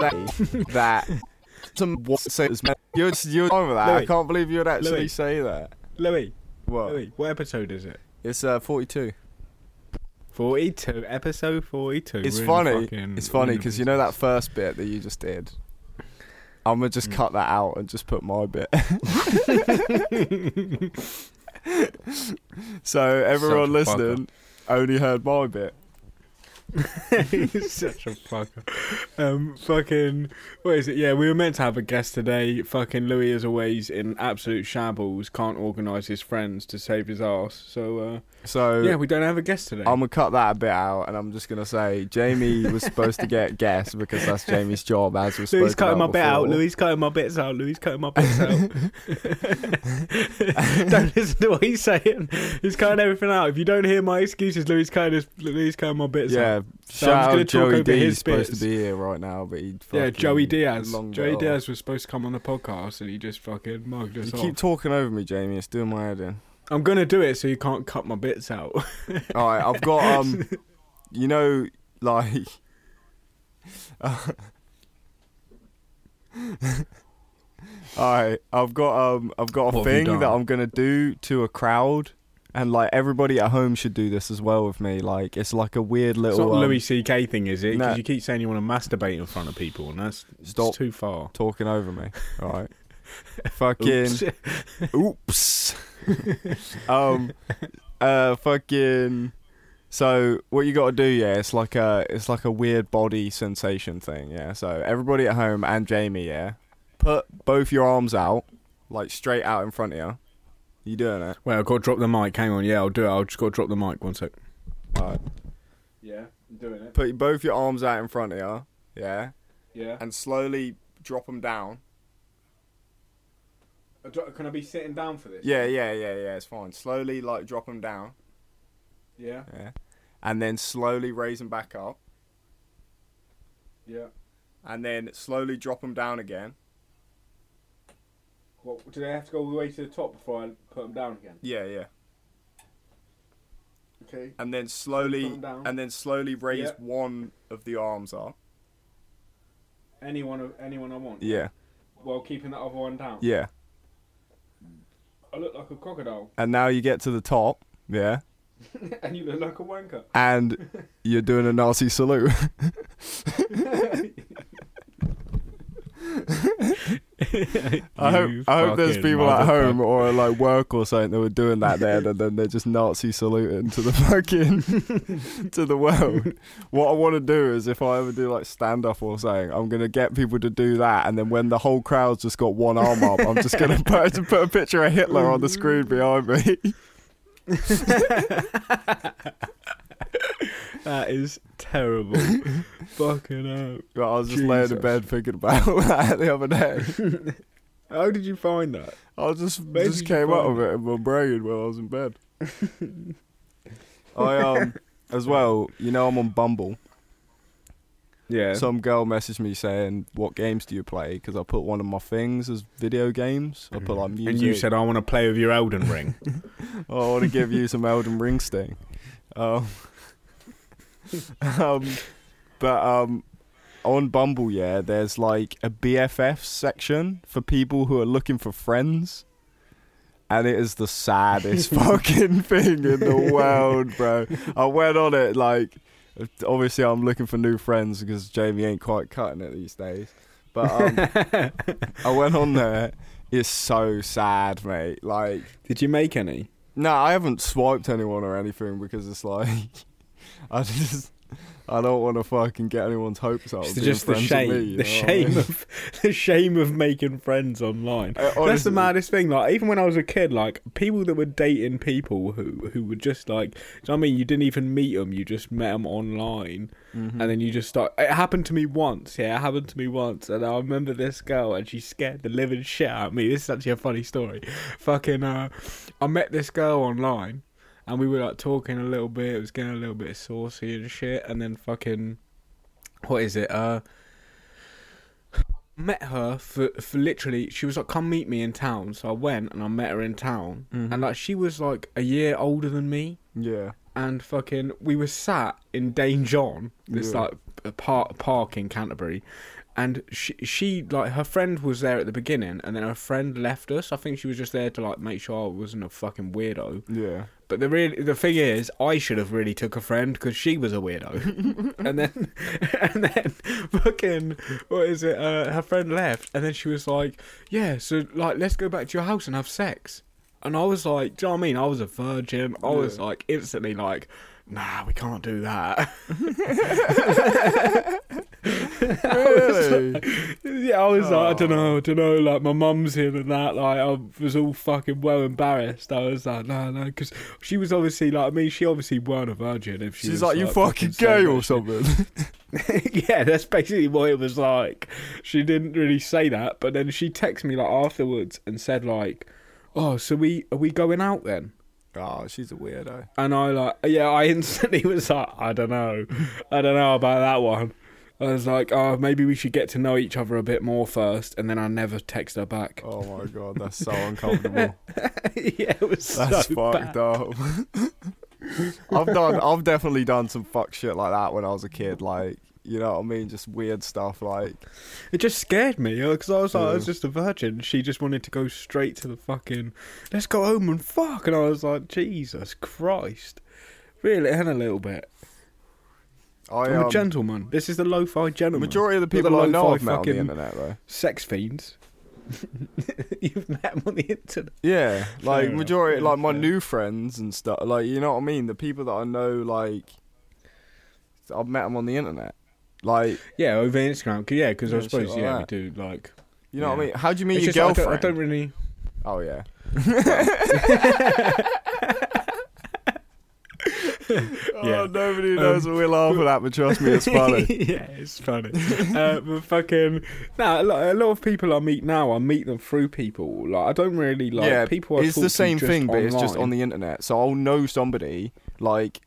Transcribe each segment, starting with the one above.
that that some what say this. You're you're fine with that. I can't believe you'd actually Louis. say that. Louis, What? Louis, what episode is it? It's uh 42. 42, episode 42. It's funny. fucking- It's funny because you know that first bit that you just did. I'm gonna just Mm. cut that out and just put my bit. so everyone a fucker. listening only heard my bit. He's such a fucker. Um, fucking, what is it? Yeah, we were meant to have a guest today. Fucking Louis, as always, in absolute shambles, can't organise his friends to save his ass. So, uh, So yeah, we don't have a guest today. I'm gonna cut that a bit out, and I'm just gonna say Jamie was supposed to get guests because that's Jamie's job, as was Louis cutting my about bit out. Louis cutting my bits out. Louis cutting my bits out. don't listen to what he's saying. He's cutting everything out. If you don't hear my excuses, Louis cutting his, Louis cutting my bits out. Yeah, So shout I'm just gonna out talk Joey D. He's supposed bits. to be here right now, but he Yeah, Joey Diaz. Joey. Diaz was supposed to come on the podcast and he just fucking mugged us You off. keep talking over me, Jamie. It's doing my head in. I'm gonna do it so you can't cut my bits out. All right, I've got um, you know, like, all right, I've got um, I've got a What thing that? I'm gonna do to a crowd, and like everybody at home should do this as well with me. Like, it's like a weird It's little not um, Louis C.K. thing, is it? Because no. you keep saying you want to masturbate in front of people, and that's it's Stop. too far. talking over me. All right, fucking. Oops. Oops. um, uh, fucking. So what you got to do, yeah, it's like a it's like a weird body sensation thing, yeah. So everybody at home and Jamie, yeah, put both your arms out, like straight out in front of you. You doing it? Wait, I've got to drop the mic. Hang on. Yeah, I'll do it. I'll just got to drop the mic. One sec. Alright. Yeah, I'm doing it. Put both your arms out in front of you, yeah, Yeah. and slowly drop them down. Uh, can I be sitting down for this? Yeah, yeah, yeah, yeah. It's fine. Slowly, like drop them down, Yeah. yeah, and then slowly raise them back up, Yeah. and then slowly drop them down again. What, do they have to go all the way to the top before I put them down again? Yeah, yeah. Okay. and then slowly and then slowly raise Yeah. one of the arms up. Anyone, anyone I want. Yeah, While keeping the other one down. yeah. I look like a crocodile, And now you get to the top, yeah, and you look like a wanker. and you're doing a Nazi salute. I hope I hope there's people at home or like work or something that were doing that then, and then they're just Nazi saluting to the fucking to the world. What I want to do is if I ever do like stand up or something, I'm gonna get people to do that, and then when the whole crowd's just got one arm up, I'm just gonna put put a picture of Hitler on the screen behind me. That is terrible. Fucking hell. I was just laying in Jesus. bed thinking about that the other day. How did you find that? I just Where just you came up find with it in my brain while I was in bed. I um as well, you know I'm on Bumble. Yeah. Some girl messaged me saying, "What games do you play?" Because I put one of my things as video games. I put like music. and you said I want to play with your Elden Ring. "Oh, I want to give you some Elden Ring sting." Um, um, but um, on Bumble, yeah, there's like a BFF section for people who are looking for friends. And it is the saddest fucking thing in the world, bro. I went on it like, obviously I'm looking for new friends because Jamie ain't quite cutting it these days. But um, I went on there. It's so sad, mate. Like, Did you make any? no, I haven't swiped anyone or anything because it's like, I just, I don't want to fucking get anyone's hopes up. It's just the shame, me, the shame of the shame of making friends online. Uh, That's the maddest thing. Like even when I was a kid, like people that were dating people who who were just like, you know what I mean? You didn't even meet them; you just met them online, Mhm. and then you just start. It happened to me once. Yeah, it happened to me once, and I remember this girl, and she scared the living shit out of me. This is actually a funny story. Fucking, uh, I met this girl online, and we were like talking a little bit. It was getting a little bit saucy and shit, and then fucking, what is it? Uh met her for for literally she was like come meet me in town so i went and i met her in town Mhm. and like she was like a year older than me yeah, and fucking we were sat in Dane John this Yeah. like a park park in Canterbury and she, she like her friend was there at the beginning, and then her friend left us. I think she was just there to like make sure I wasn't a fucking weirdo. Yeah. But the real the thing is, I should have really took a friend because she was a weirdo, and then and then fucking what is it? Uh, her friend left, and then she was like, "Yeah, so like let's go back to your house and have sex." And I was like, "Do you know what I mean?" I was a virgin. I was like instantly like, "Nah, we can't do that." Really? yeah, I was like, I don't Oh. know, I don't know. Like my mum's here and that. Like I was all fucking well embarrassed. I was like, no, no, because she was obviously like, I mean, she obviously weren't a virgin. If she She's was, like, you fucking gay or something. yeah, that's basically what it was like. She didn't really say that, but then she texted me like afterwards and said like, "Oh, so we are we going out then?" Oh, she's a weirdo. And I like, yeah, I instantly was like, I don't know, I don't know about that one. I was like, oh, maybe we should get to know each other a bit more first, and then I never text her back. Oh my god, that's so uncomfortable. yeah, it was That's so fucked bad. up. I've done. I've definitely done some fuck shit like that when I was a kid. Like, you know what I mean? Just weird stuff. Like, It just scared me because I was like, I was just a virgin. She just wanted to go straight to the fucking, let's go home and fuck. And I was like, Jesus Christ. really? in a little bit. I I'm um, a gentleman. This is the lo-fi gentleman. majority of the Not the people I know I've met on the internet though. Sex fiends. You've met them on the internet. Yeah, like majority, yeah, like my fair. new friends and stuff. Like, you know what I mean? The people that I know, like, I've met them on the internet. Like, Yeah, over Instagram. Yeah, because I Yeah, suppose, like yeah, that. we do, like... you know what I mean? How do you meet It's your just, I don't- girlfriend? I don't really... Oh yeah. Yeah. Oh, nobody knows what we're laugh at that, but trust me, it's funny. yeah, it's funny. uh, but fucking, nah, a lot, of people I meet now, I meet them through people. Like, I don't really like yeah, people. I it's the same thing, but it's just on the internet. So I'll know somebody, like,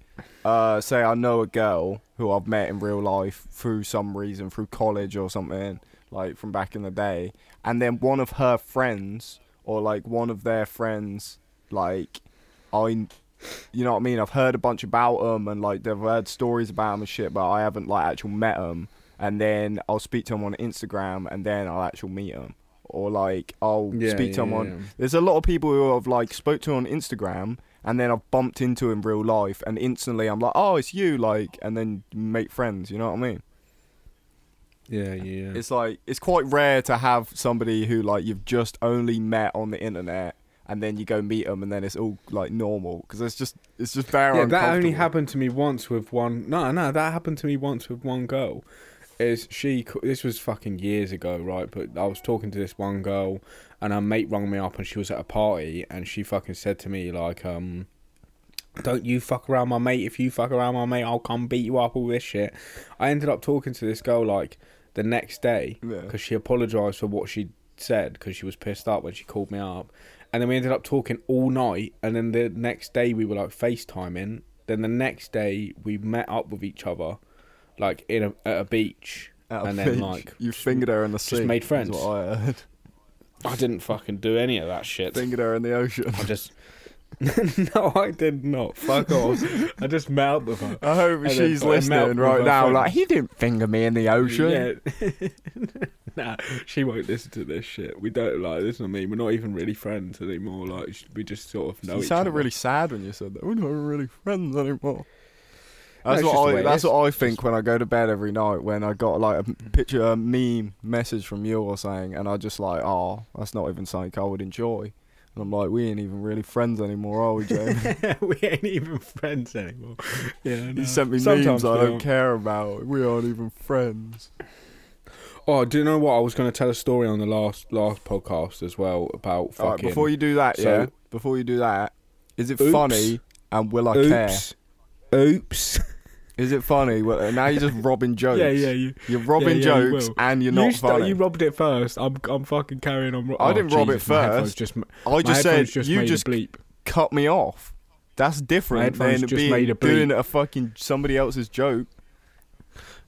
uh, say I know a girl who I've met in real life through some reason, through college or something, like from back in the day, and then one of her friends or like one of their friends, like, I. You know what I mean? I've heard a bunch about them and like they've heard stories about them and shit, but I haven't like actually met them. And then I'll speak to them on Instagram, and then I'll actually meet them, or like I'll Yeah, speak to yeah, them on yeah. there's a lot of people who I've like spoke to on Instagram and then I've bumped into in real life and instantly I'm like, oh, it's you, like, and then make friends. You know what I mean? Yeah, yeah. It's like it's quite rare to have somebody who like you've just only met on the internet and then you go meet them and then it's all like normal because it's just it's just very yeah, that only happened to me once with one. No, no, that happened to me once with one girl. Is she? This was fucking years ago, right? But I was talking to this one girl, and her mate rung me up, and she was at a party, and she fucking said to me like, um. Don't you fuck around my mate. If you fuck around my mate, I'll come beat you up. All this shit. I ended up talking to this girl like the next day, Yeah. because she apologized for what she said because she was pissed up when she called me up. And then we ended up talking all night. And then the next day we were like FaceTiming. Then the next day we met up with each other, like in a at a beach. At a and then, beach, like, you fingered her in the sea. just made is friends. what I heard. I didn't fucking do any of that shit. fingered her in the ocean. I just no, I did not. Fuck off. I just met up with her. I hope then she's met listening with right her now. friends. Like he didn't finger me in the ocean. Yeah. nah, she won't listen to this shit. We don't like this. I mean, we're not even really friends anymore. Like sh- we just sort of know. you each sounded other. really sad when you said that. We're not really friends anymore. No, That's the what I. That's what I think when I go to bed every night. When I got like a picture, a meme message from you or saying, and I just like, oh, that's not even something I would enjoy. And I'm like, we ain't even really friends anymore, are we, Jamie? we ain't even friends anymore. Yeah, no. you sent me Sometimes memes I don't care about. We aren't even friends. Oh, do you know what? I was going to tell a story on the last last podcast as well about fucking. Right, before you do that, So- yeah. Before you do that, is it Oops. funny and will I care? Oops. Is it funny? Well, now you're just robbing jokes. yeah, yeah. You. You're robbing Yeah, yeah, jokes will. and you're not sta- funny. You robbed it first. I'm. I'm fucking carrying on. ro- I oh, didn't rob it Jesus, headphones first. Just, I just said just you just bleep. cut me off. That's different than just being made a bleep. doing a fucking somebody else's joke.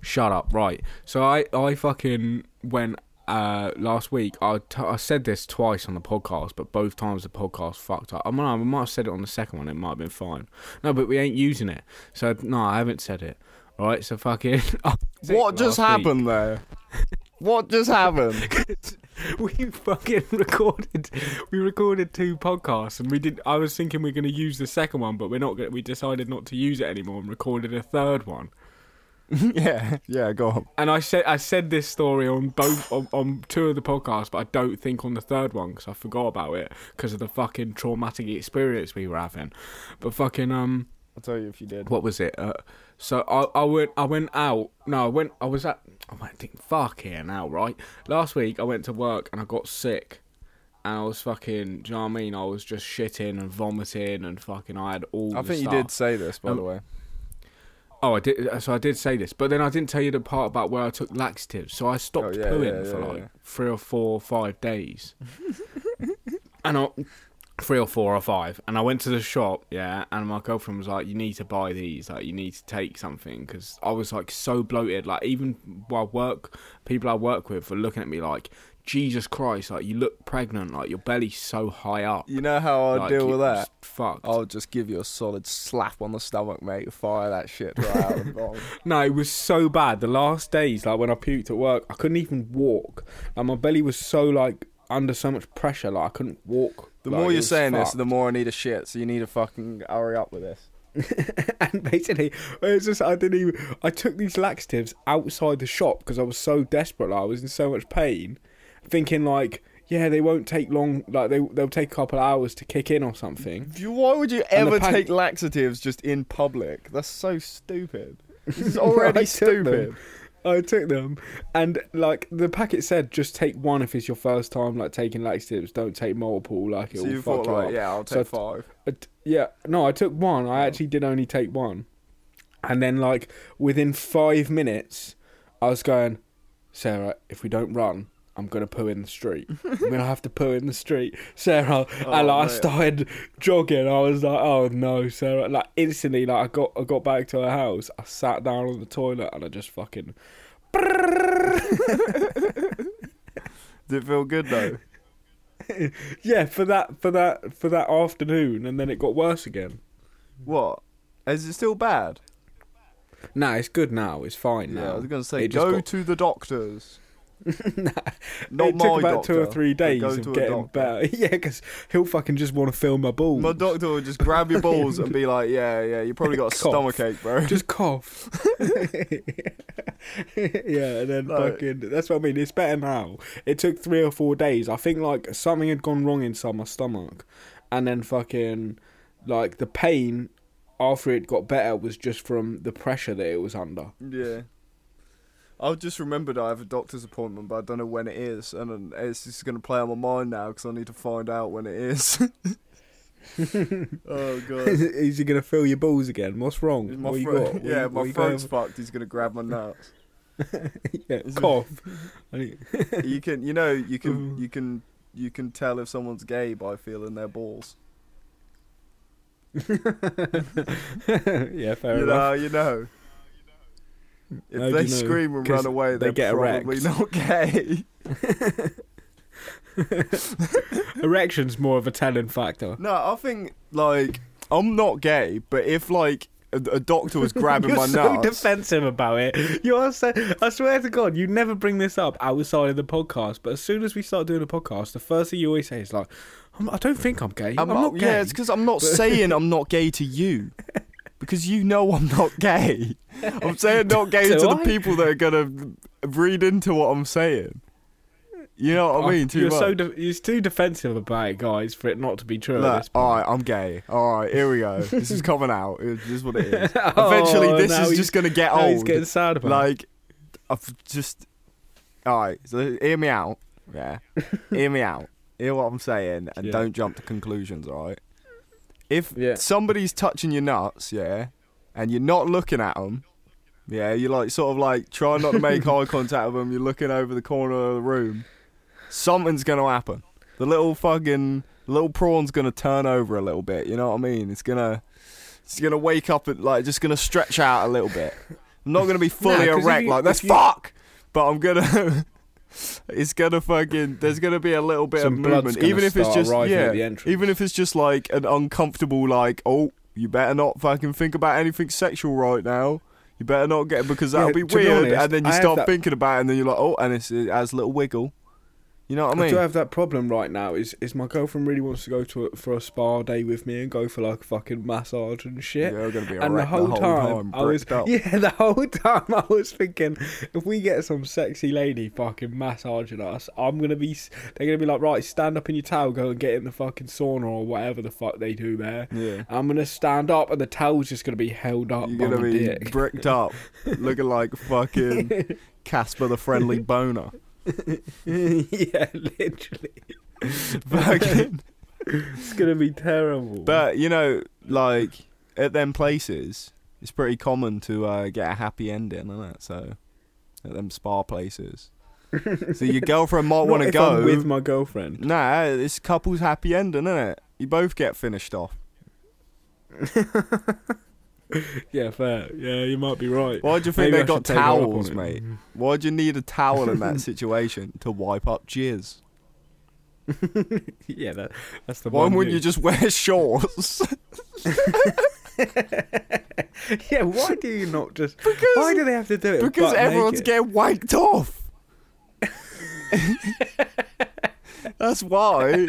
Shut up. Right. So I, I fucking went uh, last week. I, t- I said this twice on the podcast, but both times the podcast fucked up. I mean, I might have said it on the second one. It might have been fine. No, but we ain't using it. So no, I haven't said it. Right. So fucking. What just last week. happened there? What just happened? we fucking recorded we recorded two podcasts and we did I was thinking we are going to use the second one but we're not going we decided not to use it anymore and recorded a third one yeah, yeah, go on. and I said I said this story on both on, on two of the podcasts but I don't think on the third one because I forgot about it because of the fucking traumatic experience we were having but fucking um I'll tell you if you did. what was it uh, so I, I went I went out no I went I was at I went think fuck here now right last week I went to work and I got sick and I was fucking do you know what I mean I was just shitting and vomiting and fucking I had all I think you did say this, by Um, the way. Oh I did uh, so I did say this but then I didn't tell you the part about where I took laxatives so I stopped Oh, yeah, pooing yeah, for like yeah. three or four or five days and I three or four or five and i went to the shop yeah and my girlfriend was like you need to buy these like you need to take something because i was like so bloated like even while work people i work with were looking at me like jesus christ like you look pregnant like your belly's so high up You know how I like, deal with that? Fuck. I'll just give you a solid slap on the stomach, mate. Fire that shit right out of the bottom. No, it was so bad. The last days, like when I puked at work, I couldn't even walk. Like my belly was so like under so much pressure, like I couldn't walk. The Like, more you're saying this, the more I need a shit. So you need to fucking hurry up with this. and basically, it's just I didn't even. I took these laxatives outside the shop because I was so desperate. Like, I was in so much pain, thinking like, yeah, they won't take long. Like they they'll take a couple hours to kick in or something. Why would you ever pack- take laxatives just in public? That's so stupid. This is I already took them. stupid. I took them, and like the packet said, just take one if it's your first time like taking laxatives. Don't take multiple. Like it So will you fuck thought, you like, up. yeah, I'll So take five. I t- yeah, no, I took one. I actually did only take one. And then, like, within five minutes, I was going, Sarah, if we don't run, I'm to poo in the street. I'm to have to poo in the street. Sarah, Oh, and like, I oh, started jogging. I was like, oh no, Sarah. Like, instantly, like, I got, I got back to her house. I sat down on the toilet and I just fucking. Did it feel good though? Yeah, for that, for that, for that afternoon. And then it got worse again. What? Is it still bad? Nah, it's good now. It's fine Yeah, now. I was gonna say It go got- to the doctors. nah, Not it took about doctor, two or three days of getting better. Yeah, because he'll fucking just want to feel my balls. My doctor would just grab your balls and be like, "Yeah, yeah, you probably got a Cough. stomach ache, bro." just cough. yeah, and then No. fucking. That's what I mean. It's better now. It took three or four days. I think like something had gone wrong inside my stomach, and then fucking like the pain after it got better was just from the pressure that it was under. Yeah. I've just remembered I have a doctor's appointment, but I don't know when it is, and it's just gonna play on my mind now because I need to find out when it is. oh god. Is he gonna feel your balls again? What's wrong? My what you throat- got? What yeah, you- my what you fucked. He's gonna grab my nuts. yeah, Is cough. I need- you can, you know, you can, you can, you can tell if someone's gay by feeling their balls. yeah, fair you enough. know, you know. If do they you know? scream and run away, they they're get probably erect. not gay. Erection's more of a telling factor. No, I think like I'm not gay, but if like a, a doctor was grabbing You're my so nuts, defensive about it. You are so. I swear to God, you never bring this up outside of the podcast. But as soon as we start doing a podcast, the first thing you always say is like, I'm, "I don't think I'm gay. I'm, I'm, not gay." yeah, it's because I'm not saying I'm not gay to you. Because you know I'm not gay. I'm saying not gay to the people that are gonna read into what I'm saying. You know what I oh, mean? Too you're much. so de- you're too defensive about it, guys, for it not to be true. at Look, this point. all right, I'm gay. All right, here we go. This is coming out. This is what it is. Oh, Eventually, this is just gonna get now He's getting sad about. it. Like, I've just. All right, so hear me out. Yeah, hear me out. Hear what I'm saying, and Yeah. don't jump to conclusions. All right. If Yeah. somebody's touching your nuts, yeah, and you're not looking at them, yeah, you're like sort of like trying not to make eye contact with them. You're looking over the corner of the room. Something's gonna happen. The little fucking little prawn's gonna turn over a little bit. You know what I mean? It's gonna, it's gonna wake up and like just gonna stretch out a little bit. I'm not gonna be fully erect you- like that's you- fuck, but I'm gonna. It's gonna fucking. There's gonna be a little bit Some of movement, even if it's just yeah. at the entrance. Even if it's just like an uncomfortable, like, oh, you better not fucking think about anything sexual right now. You better not get because that'll Yeah, be to be weird, honest, and then you I start thinking about it, and then you're like, oh, and it's, it has a little wiggle. You know what I mean? I do have that problem right now. Is is my girlfriend really wants to go to a, for a spa day with me and go for like a fucking massage and shit. You're gonna be and the wreck whole, time, I was up. yeah, the whole time I was thinking, if we get some sexy lady fucking massaging us, I'm gonna be. They're gonna be like, right, stand up in your towel, go and get in the fucking sauna or whatever the fuck they do there. Yeah. I'm gonna stand up, and the towel's just gonna be held up You're by gonna my be dick. bricked up, looking like fucking Casper the Friendly Boner. yeah, literally, Fucking. it's gonna be terrible. But you know, like at them places, it's pretty common to uh, get a happy ending, isn't it? So at them spa places, so your girlfriend might want to go. I'm with my girlfriend. Nah, it's couple's happy ending, isn't it? You both get finished off. Yeah, fair. Yeah, you might be right. Why do you think Maybe they I got should take her up on towels, mate? Mm. Why do you need a towel in that situation to wipe up jizz? yeah, that, that's the Why one. wouldn't you just wear shorts? yeah, why do you not just? because Why do they have to do it? because everyone's naked? getting wanked off. That's why.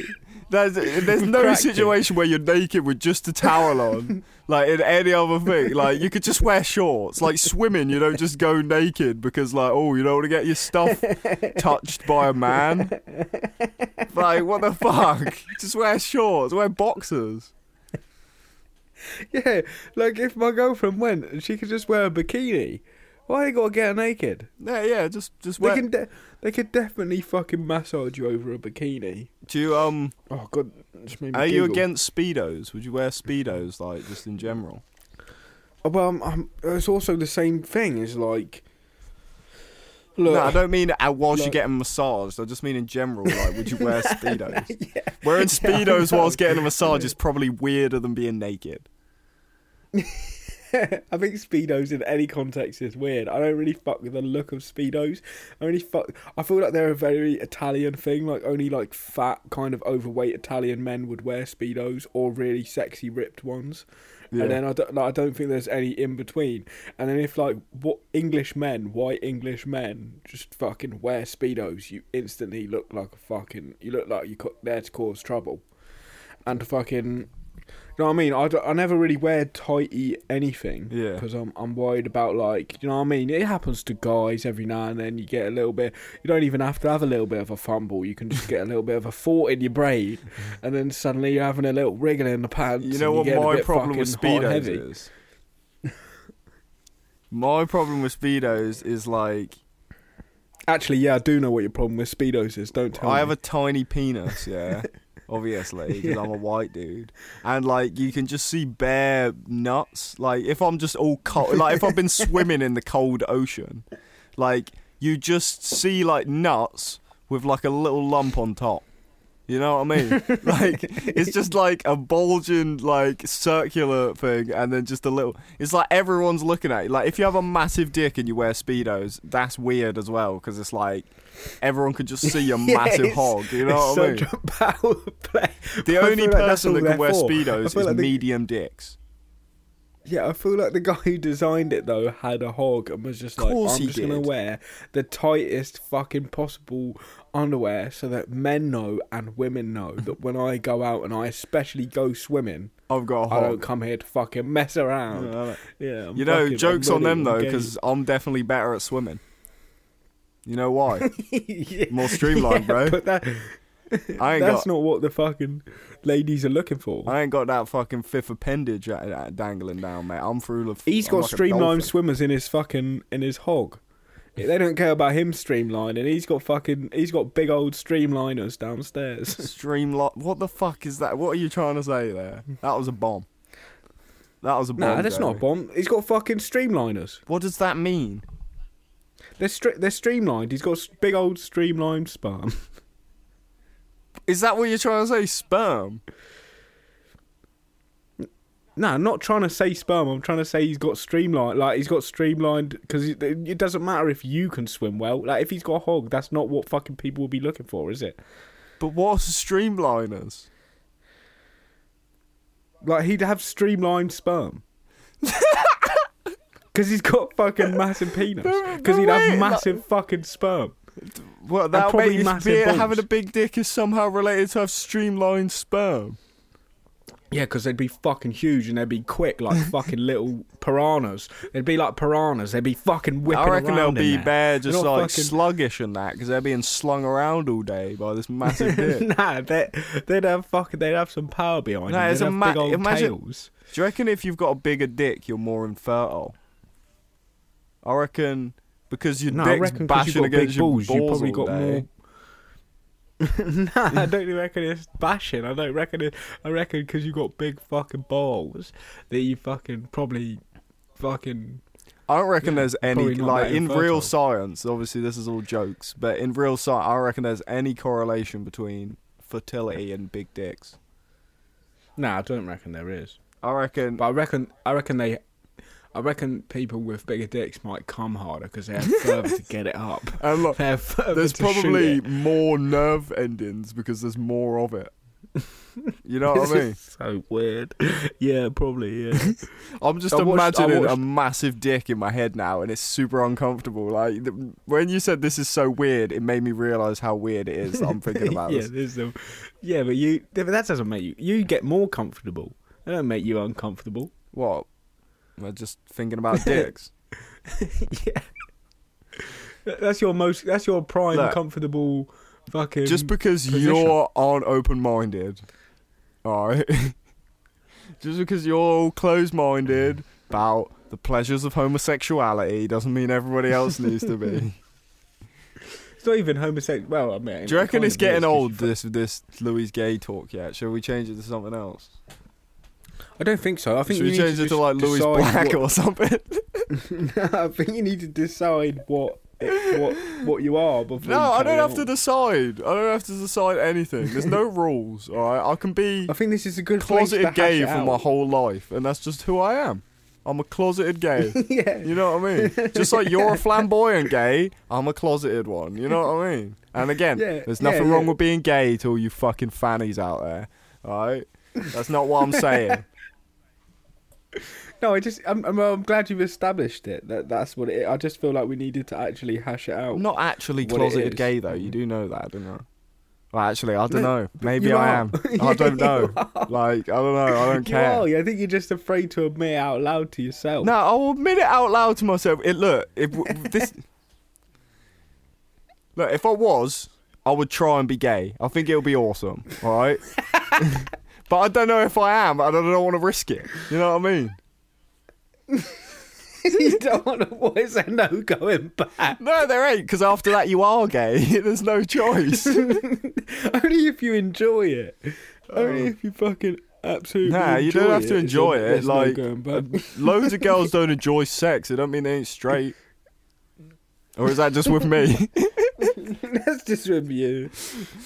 There's, there's no situation where you're naked with just a towel on, like in any other thing. Like you could just wear shorts. Like swimming, you don't just go naked because like oh you don't want to get your stuff touched by a man. Like what the fuck? Just wear shorts. Wear boxers. Yeah, like if my girlfriend went, she could just wear a bikini. Why they gotta get her naked? Yeah, yeah. Just just They wear. can, de- they could definitely fucking massage you over a bikini. Do you um? Oh god, just made me Are you giggle. against speedos? Would you wear speedos like just in general? Oh, well, I'm, I'm, it's also the same thing. It's like, look, no, I don't mean uh, whilst you're Look. getting massaged. I just mean in general. Like, would you wear speedos? Wearing speedos whilst getting a massage is probably weirder than being naked. I think speedos in any context is weird. I don't really fuck with the look of speedos. I only fuck. I feel like they're a very Italian thing. Like only like fat, kind of overweight Italian men would wear speedos, or really sexy ripped ones. Yeah. And then I don't, like, I don't think there's any in between. And then if like what English men, white English men, just fucking wear speedos, you instantly look like a fucking. You look like you're there to cause trouble. And fucking. You know what I mean? I, d- I never really wear tighty anything. Yeah. Because I'm I'm worried about like you know what I mean. It happens to guys every now and then. You get a little bit. You don't even have to have a little bit of a fumble. You can just get a little bit of a thought in your brain, and then suddenly you're having a little wriggle in the pants. you know what my problem with fucking hot and speedos is? my problem with speedos is like Actually, yeah, I do know what your problem with speedos is. Don't tell I me. I have a tiny penis, yeah. Obviously, because I'm a white dude, and like you can just see bare nuts. Like if I'm just all cold, like if I've been swimming in the cold ocean, like you just see like nuts with like a little lump on top. You know what I mean? like it's just like a bulging like circular thing, and then just a little. It's like everyone's looking at you. Like if you have a massive dick and you wear speedos, that's weird as well because it's like everyone could just see your Yeah, massive hog. You know what I mean? power play. The I only feel like person that can wear for. Speedos is like the- medium dicks. Yeah, I feel like the guy who designed it though had a hog and was just like, I'm just gonna wear the tightest fucking possible underwear so that men know and women know that when I go out and I especially go swimming, I've got a I don't come here to fucking mess around. Yeah, You know, fucking- jokes on them though, because I'm definitely better at swimming. You know why? Yeah, More streamlined, yeah, bro. But that, I ain't that's got, not what the fucking ladies are looking for. I ain't got that fucking fifth appendage uh, uh, dangling down, mate. I'm through the. He's I'm got like streamlined swimmers in his fucking in his hog. They don't care about him streamlining. He's got fucking he's got big old streamliners downstairs. Streamline. What the fuck is that? What are you trying to say there? That was a bomb. That was a bomb. nah, that's not a bomb. He's got fucking streamliners. What does that mean? They're stre- they're streamlined. He's got big old streamlined sperm. Is that what you're trying to say? Sperm. Nah, I'm not trying to say sperm. I'm trying to say he's got streamlined. Like he's got streamlined because it, it doesn't matter if you can swim well. Like if he's got a hog, that's not what fucking people will be looking for, is it? But what's the streamliners? Like he'd have streamlined sperm. Because he's got fucking massive penis. Because he'd have like- massive fucking sperm. Well, that probably massive be, having a big dick is somehow related to have streamlined sperm. Yeah, because they'd be fucking huge and they'd be quick like fucking little piranhas. They'd be like piranhas. They'd be fucking whipping I reckon they'll around in be there. bare just not like fucking- sluggish and that because they're being slung around all day by this massive dick. nah, they, they'd have fucking, they'd have some power behind No, them. it's They'd a have ma- big old imagine- tails. Do you reckon if you've got a bigger dick, you're more infertile? I reckon because your No, I dick's reckon because bashing you've got big against your balls, balls you probably all got day. more. nah, I don't reckon it's bashing. I don't reckon it. I reckon because you got big fucking balls that you fucking probably fucking. I don't reckon Yeah, there's any like in real science. Obviously, this is all jokes, but in real science, I don't reckon there's any correlation between fertility and big dicks. Nah, I don't reckon there is. I reckon. But I reckon, I reckon they, I reckon people with bigger dicks might come harder because they have further to get it up. And look, They have there's probably it. more nerve endings because there's more of it. You know what I mean? so weird. Yeah, probably. Yeah. I'm just I watched- I imagining a massive dick in my head now, and it's super uncomfortable. Like th- when you said this is so weird, it made me realize how weird it is that I'm thinking about yeah, this. some, yeah, but you, that doesn't make you. You get more comfortable. That don't make you uncomfortable. What? Just thinking about dicks? yeah. That's your most. That's your prime Look, comfortable fucking. just because position. you're aren't open-minded, all right? just because you're all closed-minded about the pleasures of homosexuality doesn't mean everybody else needs to be. it's not even homosexual. Well, I mean, Do you reckon it's getting old? This this Louis Gay talk yet? Shall we change it to something else? I don't think so. I think Should you we need change to it to like Louis decide Black what- or something? I think you need to decide what what what you are before. No, you I don't carry have to on. decide. I don't have to decide anything. There's no rules. All right, I can be I think this is a good place to closeted hash gay it for my whole life, and that's just who I am. I'm a closeted gay. yeah. You know what I mean? Just like you're a flamboyant gay, I'm a closeted one. You know what I mean? And again, Yeah, there's yeah, nothing wrong yeah. with being gay to all you fucking fannies out there. All right, that's not what I'm saying. No, I just I'm, I'm, I'm glad you've established it. That that's what it. I just feel like we needed to actually hash it out. I'm not actually closeted gay though. You do know that, don't you? Well, actually, I don't No, know. Maybe I am. Yeah, I don't know. Like, I don't know. I don't care. You are. I think you're just afraid to admit it out loud to yourself. No, I'll admit it out loud to myself. It look if this. Look, if I was, I would try and be gay. I think it'll be awesome. All right. But I don't know if I am. and I don't want to risk it. You know what I mean? you don't want to. What is there no going back? No, there ain't. Because after that, you are gay. There's no choice. Only if you enjoy it. Only Oh. if you fucking absolutely. Nah, you don't have to enjoy it, no like- going back. Loads of girls don't enjoy sex. It don't mean they ain't straight. Or is that just with me? That's just with you.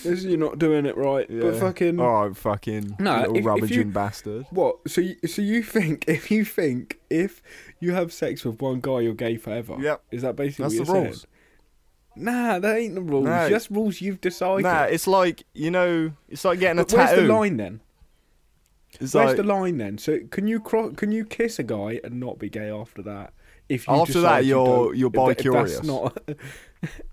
That's you're not doing it right. But fucking. Right, fucking No, little if- if you- bastard. What? So you, so you think if you think if you have sex with one guy, you're gay forever? Yep. Is that basically That's what the rules. saying? Nah, that ain't the rules. No. Just rules you've decided. Nah, it's like you know, it's like getting a But where's tattoo. the line then? It's Where's like the line then? So can you cro- can you kiss a guy and not be gay after that? If you After that, you you're- if bi-curious. That's not.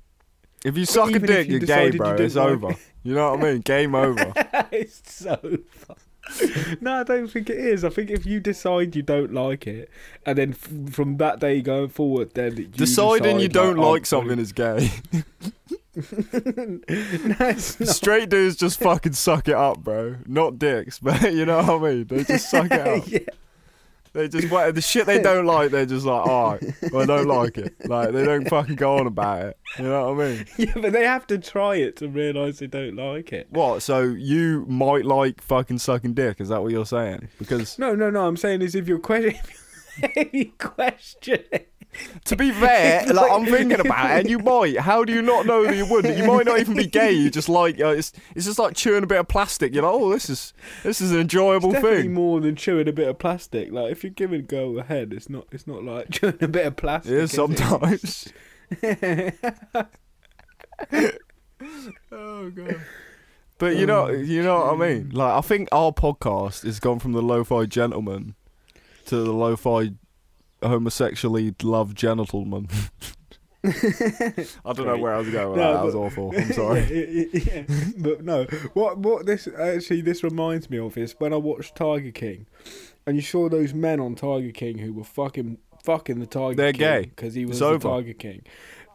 if you suck a dick, you you're gay, decided you bro. It's like- over. You know what I mean? Game over. it's so. Fun. no, I don't think it is. I think if you decide you don't like it, and then f- from that day going forward, then you Deciding you don't oh, like something is gay. no. Straight dudes just fucking suck it up, bro. Not dicks, but you know what I mean. They just suck it up. yeah. They just what the shit they don't like. They're just like, all right, well, I don't like it. Like they don't fucking go on about it. You know what I mean? yeah, but they have to try it to realise they don't like it. What? So you might like fucking sucking dick? Is that what you're saying? Because No, no, no. I'm saying is if you're question, if you question it, to be fair, like I'm thinking about it, and you might. How do you not know that you wouldn't? You might not even be gay. You just like uh, it's. It's just like chewing a bit of plastic. You're like, oh, this is this is an enjoyable it's definitely thing. more than chewing a bit of plastic. Like if you're giving a girl a head, it's not. It's not like chewing a bit of plastic. It is is it? sometimes. oh god. But you know, Oh, you know what I mean. Like, I think our podcast has gone from the lo-fi gentleman to the lo-fi homosexually love gentlemen. I don't know where I was going with No, that. That was awful. I'm sorry. yeah, yeah, yeah. but no, what what this actually this reminds me of is when I watched Tiger King, and you saw those men on Tiger King who were fucking fucking the Tiger They're King gay. because he was It's the over. Tiger King.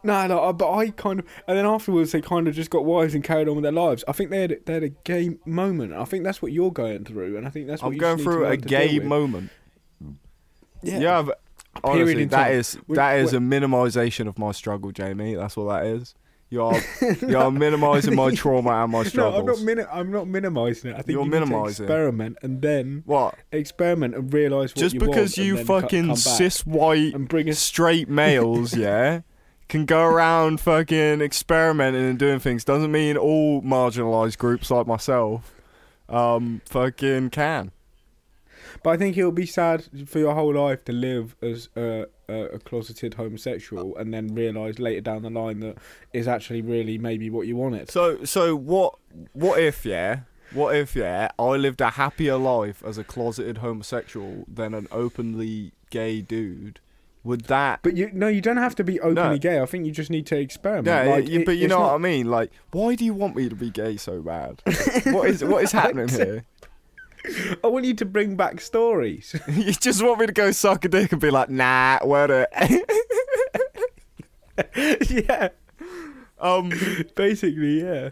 No, no, uh, but I kind of, and then afterwards they kind of just got wives and carried on with their lives. I think they had they had a gay moment. I think that's what you're going through, and I think that's what I'm you going just need to through a gay moment. Yeah, Yeah, I've- period honestly, in that is We- that is a minimisation of my struggle, Jamie. That's what that is. You're you're minimising my trauma and my No, struggles. I'm not. Mini- I'm not minimising it. I think You're you minimising. experiment and then what? experiment and realise what Just you because you fucking cis white and bring us. straight males, yeah, can go around fucking experimenting and doing things doesn't mean all marginalised groups like myself um fucking can. But I think it would be sad for your whole life to live as a, a, a closeted homosexual and then realise later down the line that is actually really maybe what you wanted. So so what what if yeah? What if yeah, I lived a happier life as a closeted homosexual than an openly gay dude? Would that But you no, you don't have to be openly No. gay. I think you just need to experiment. yeah, like, you- it- but you know not- what I mean. Like, why do you want me to be gay so bad? what is what is happening here? I want you to bring back stories. you just want me to go suck a dick and be like, nah, word it. yeah, um, basically, yeah.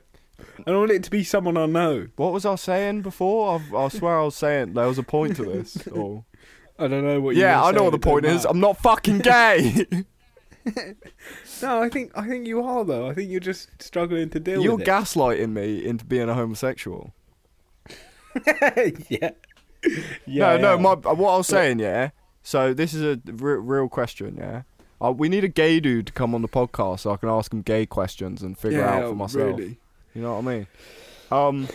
I want it to be someone I know. what was I saying before? I, I swear I was saying there was a point to this. Or I don't know what. you yeah, I know what the saying, it don't point is. matter. I'm not fucking gay. No, I think I think you are though. I think you're just struggling to deal You're gaslighting me into being a homosexual. Yeah. Yeah. no, no. My what I was saying, yeah. So this is a real question, yeah. Uh, we need a gay dude to come on the podcast so I can ask him gay questions and figure yeah, out for myself. Really. You know what I mean? Um.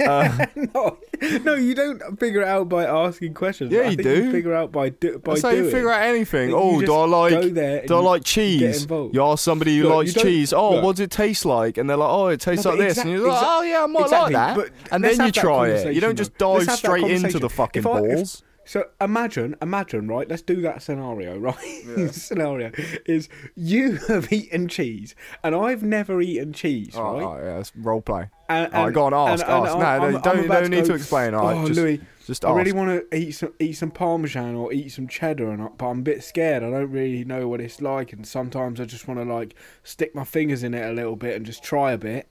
Uh, no, no, you don't figure it out by asking questions. Yeah, I you do. figure out by do, by how you figure out anything. Oh, do I like do I like cheese? You ask somebody who Look, likes cheese. Oh, look. what does it taste like? And they're like, oh, it tastes No, like this. and you're like, exact- oh yeah, I might exactly, like that. And then you try it. You don't just dive Let's have that straight into the fucking If I- if- balls. So imagine, imagine, right? Let's do that scenario, right? scenario is you have eaten cheese, and I've never eaten cheese, oh, oh, All right, right, yeah, it's role play. And, All right, go on, ask, ask. No, I'm- no, I'm- don't- you about don't need go, to explain, right, Oh, just- Louis, Just I really want to eat some eat some parmesan or eat some cheddar, and I, but I'm a bit scared. I don't really know what it's like, and sometimes I just want to like stick my fingers in it a little bit and just try a bit,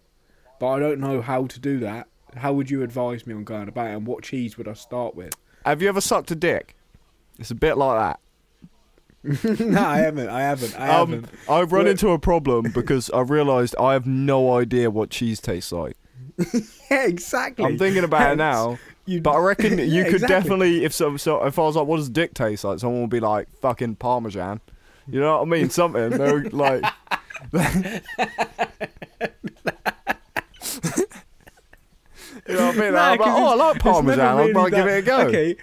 but I don't know how to do that. How would you advise me on going about it, and what cheese would I start with? Have you ever sucked a dick? It's a bit like that. no, I haven't. I haven't. I Um, haven't. I've run into a problem because I realised I have no idea what cheese tastes like. Yeah, exactly. I'm thinking about it now, You, but I reckon you Yeah, could exactly. definitely, if so, so, if I was like, "What does dick taste like?" Someone would be like, "Fucking parmesan." You know what I mean? Something. They're like, you know what I mean? Nah, I'm like, oh, I like parmesan. never I really might give it a go. Okay,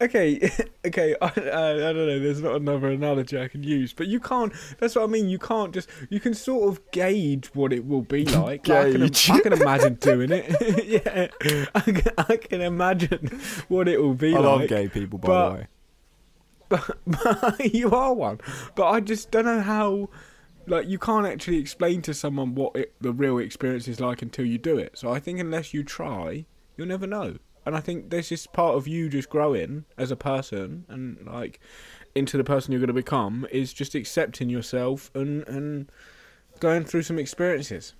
okay, okay. I, I, I don't know. There's not another analogy I can use, but you can't. That's what I mean. You can't just. You can sort of gauge what it will be like. Like, I, can, I can imagine doing it. yeah, I can, I can imagine what it will be I like. love gay people, by but- the way. but you are one. But I just don't know how. Like you can't actually explain to someone what it, the real experience is like until you do it. So I think unless you try, you'll never know. And I think this is part of you just growing as a person and like into the person you're going to become is just accepting yourself and and going through some experiences.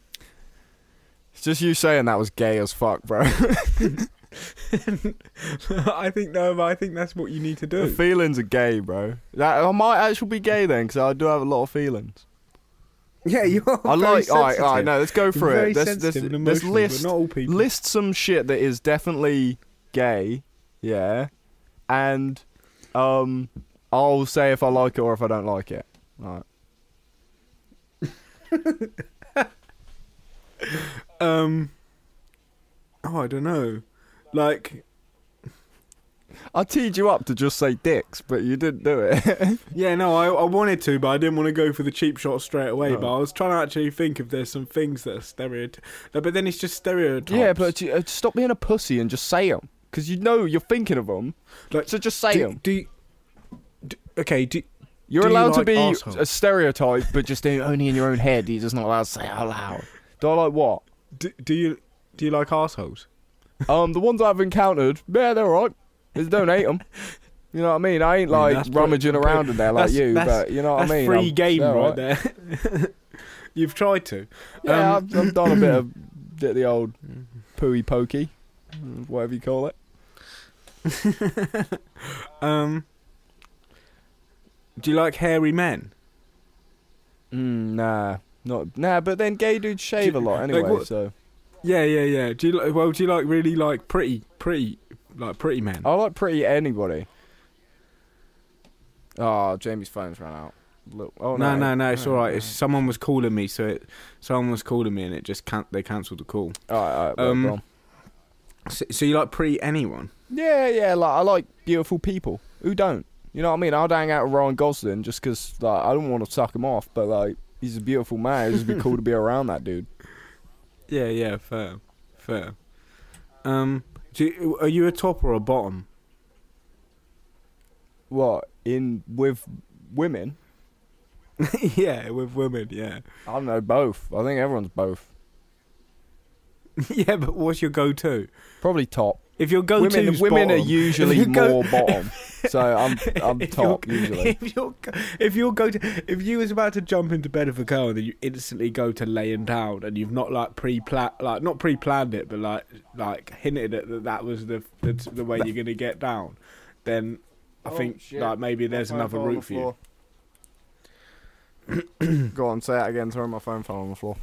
It's just you saying that was gay as fuck, bro. I think no, but I think that's what you need to the do. feelings are gay, bro. That I might actually be gay then, because I do have a lot of feelings. Yeah, you are. I very like. All right, all right. No, let's go You're through very it. Let's, sensitive let's, let's list not all people. list some shit that is definitely gay. Yeah, and um, I'll say if I like it or if I don't like it. All right. Um. Oh, I don't know. Like, I teed you up to just say dicks, but you didn't do it. yeah, no, I, I wanted to, but I didn't want to go for the cheap shot straight away. No. But I was trying to actually think if there's some things that are stereotypes. But then it's just stereotypes. yeah, but you- uh, stop being a pussy and just say them, because you know you're thinking of them. Like, So just say do, them. do you- okay, do, You're Do you allowed like to be a stereotype, but just only in your own head. You're just not allowed to say it out loud. Do I like what? do do you do you like assholes? Um, the ones I've encountered, yeah, they're alright. Just don't them. You know what I mean? I ain't I mean, like rummaging pretty- around in there like you, but you know what I mean? free I'm- game they're right there. You've tried to. Yeah, Um, I've, I've done a bit of the, the old pooey pokey, whatever you call it. um, do you like hairy men? Mm, nah, not nah. But then gay dudes shave a lot like anyway, what- so Yeah, yeah, yeah. Do you like? Well, do you like really like pretty, pretty, like pretty men? I like pretty anybody. Oh, Jamie's phone's ran out. Look, oh no, no, no, no. It's no, all right. no. It's, someone was calling me, so it, someone was calling me, and it just can't. They cancelled the call. All right, all right, well, Um, go on. So, so you like pretty anyone? Yeah, yeah. Like I like beautiful people. Who don't? You know what I mean? I'd hang out with Ryan Gosling just 'cause like I don't want to suck him off, but like he's a beautiful man. It'd just be cool to be around that dude. Yeah, yeah. Fair, fair. Um, do are you a top or a bottom? What in with women? yeah, with women. Yeah. I don't know both. I think everyone's both. yeah, but what's your go-to? Probably top. If your go-to women women are usually go- more bottom, so I'm I'm If top you're- usually. If you're, if you're go to, if you was about to jump into bed with a girl and then you instantly go to laying down and you've not like pre-plan, like not pre-planned it, but like like hinted at that that was the the, the way you're gonna get down, then I Oh, think shit. like maybe there's My another fell on the route for you. Go on, say that again. Sorry, my phone fell on the floor.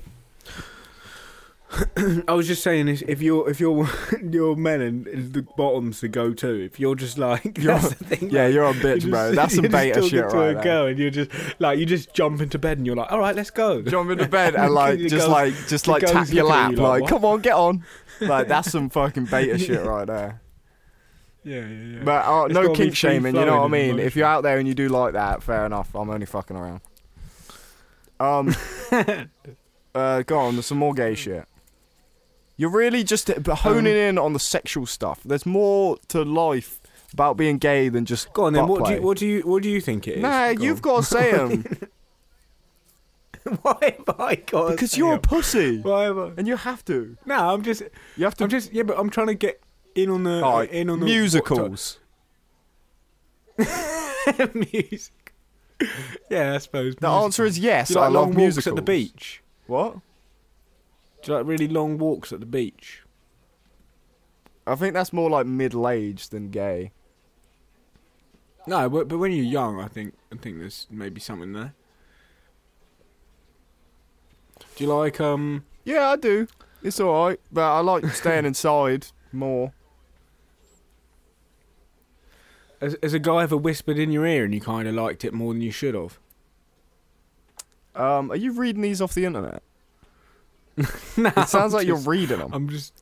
I was just saying, if you're if you're your men and the bottom's the go-to, if you're just like You're- that's the thing, Yeah, like, you're a you're bitch, just- bro. That's some you're beta shit to a girl and you're just like you just jump into bed and you're like, all right, let's go. Jump into bed and like just like just like tap your lap, you like, like, come on, get on. Like that's some fucking beta shit right there. Yeah, yeah, yeah. But uh, no kink shaming, you know what I mean? If you're out there and you do like that, fair enough. I'm only fucking around. Um, uh, go on. There's some more gay shit. You're really just uh, honing Um, in on the sexual stuff. There's more to life about being gay than just Go on then. What do you what do you what do you think it is? Nah, Go you've on. got to say them Why have I got? because you're a pussy, Why have I? and you have to. No, I'm just You have to. I'm just yeah, but I'm trying to get in on the Alright, in on the musicals. music. Yeah, I suppose. The answer is yes. You like I long love walks musicals. at the beach? What? Do you like really long walks at the beach? I think that's more like middle-aged than gay. No, but, but when you're young, I think I think there's maybe something there. Do you like um? Yeah, I do. It's all right, but I like staying inside more. Has, has a guy ever whispered in your ear and you kind of liked it more than you should have? Um, are you reading these off the internet? no, It sounds I'm like you're reading them. I'm just.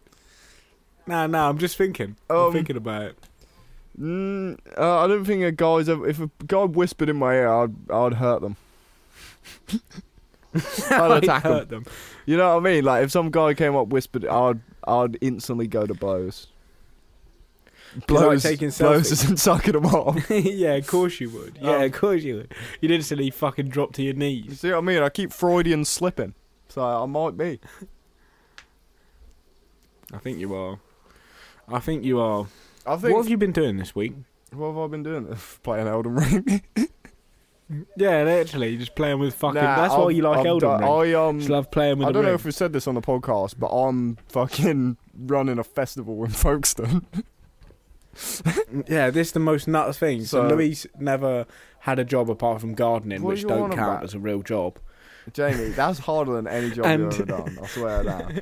Nah, nah. I'm just thinking. I'm Um, thinking about it. Mm, uh, I don't think a guy's ever. If a guy whispered in my ear, I'd I'd hurt them. I'd attack them. hurt them. You know what I mean? Like if some guy came up whispered, I'd I'd instantly go to blows. Blows, taking blows isn't sucking them off. yeah, of course you would. Yeah, Um, of course you would. You'd instantly fucking drop to your knees. You knees. see what I mean? I keep Freudian slipping, so I might be. I think you are. I think you are. I think. What have you been doing this week? What have I been doing? Playing Elden Ring. Yeah, literally, just playing with fucking. Nah, that's why I'm- you like I'm Elden Ring. I um. Just love playing with I don't know if we said this on the podcast, but I'm fucking running a festival in Folkestone. Yeah, this is the most nuts thing. So, So- Louis never had a job apart from gardening, which don't count about? as a real job. Jamie, that's harder than any job And- you've ever done. I swear down.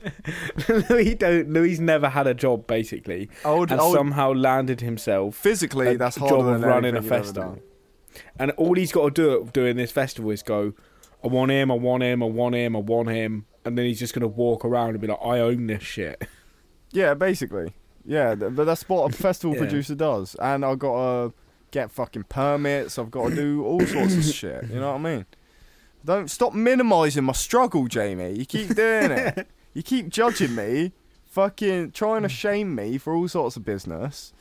Louis don't. Louis never had a job basically, I would, and I would- somehow landed himself physically, that's job harder of than running a anything you've ever festival. And all he's got to do doing this festival is go, I want him, I want him, I want him, I want him, and then he's just gonna walk around and be like, I own this shit. Yeah, basically. Yeah, but that's what a festival Yeah. producer does. And I've got to get fucking permits. I've got to do all sorts of shit. You know what I mean? Don't stop minimising my struggle, Jamie. You keep doing it. You keep judging me, fucking trying to shame me for all sorts of business.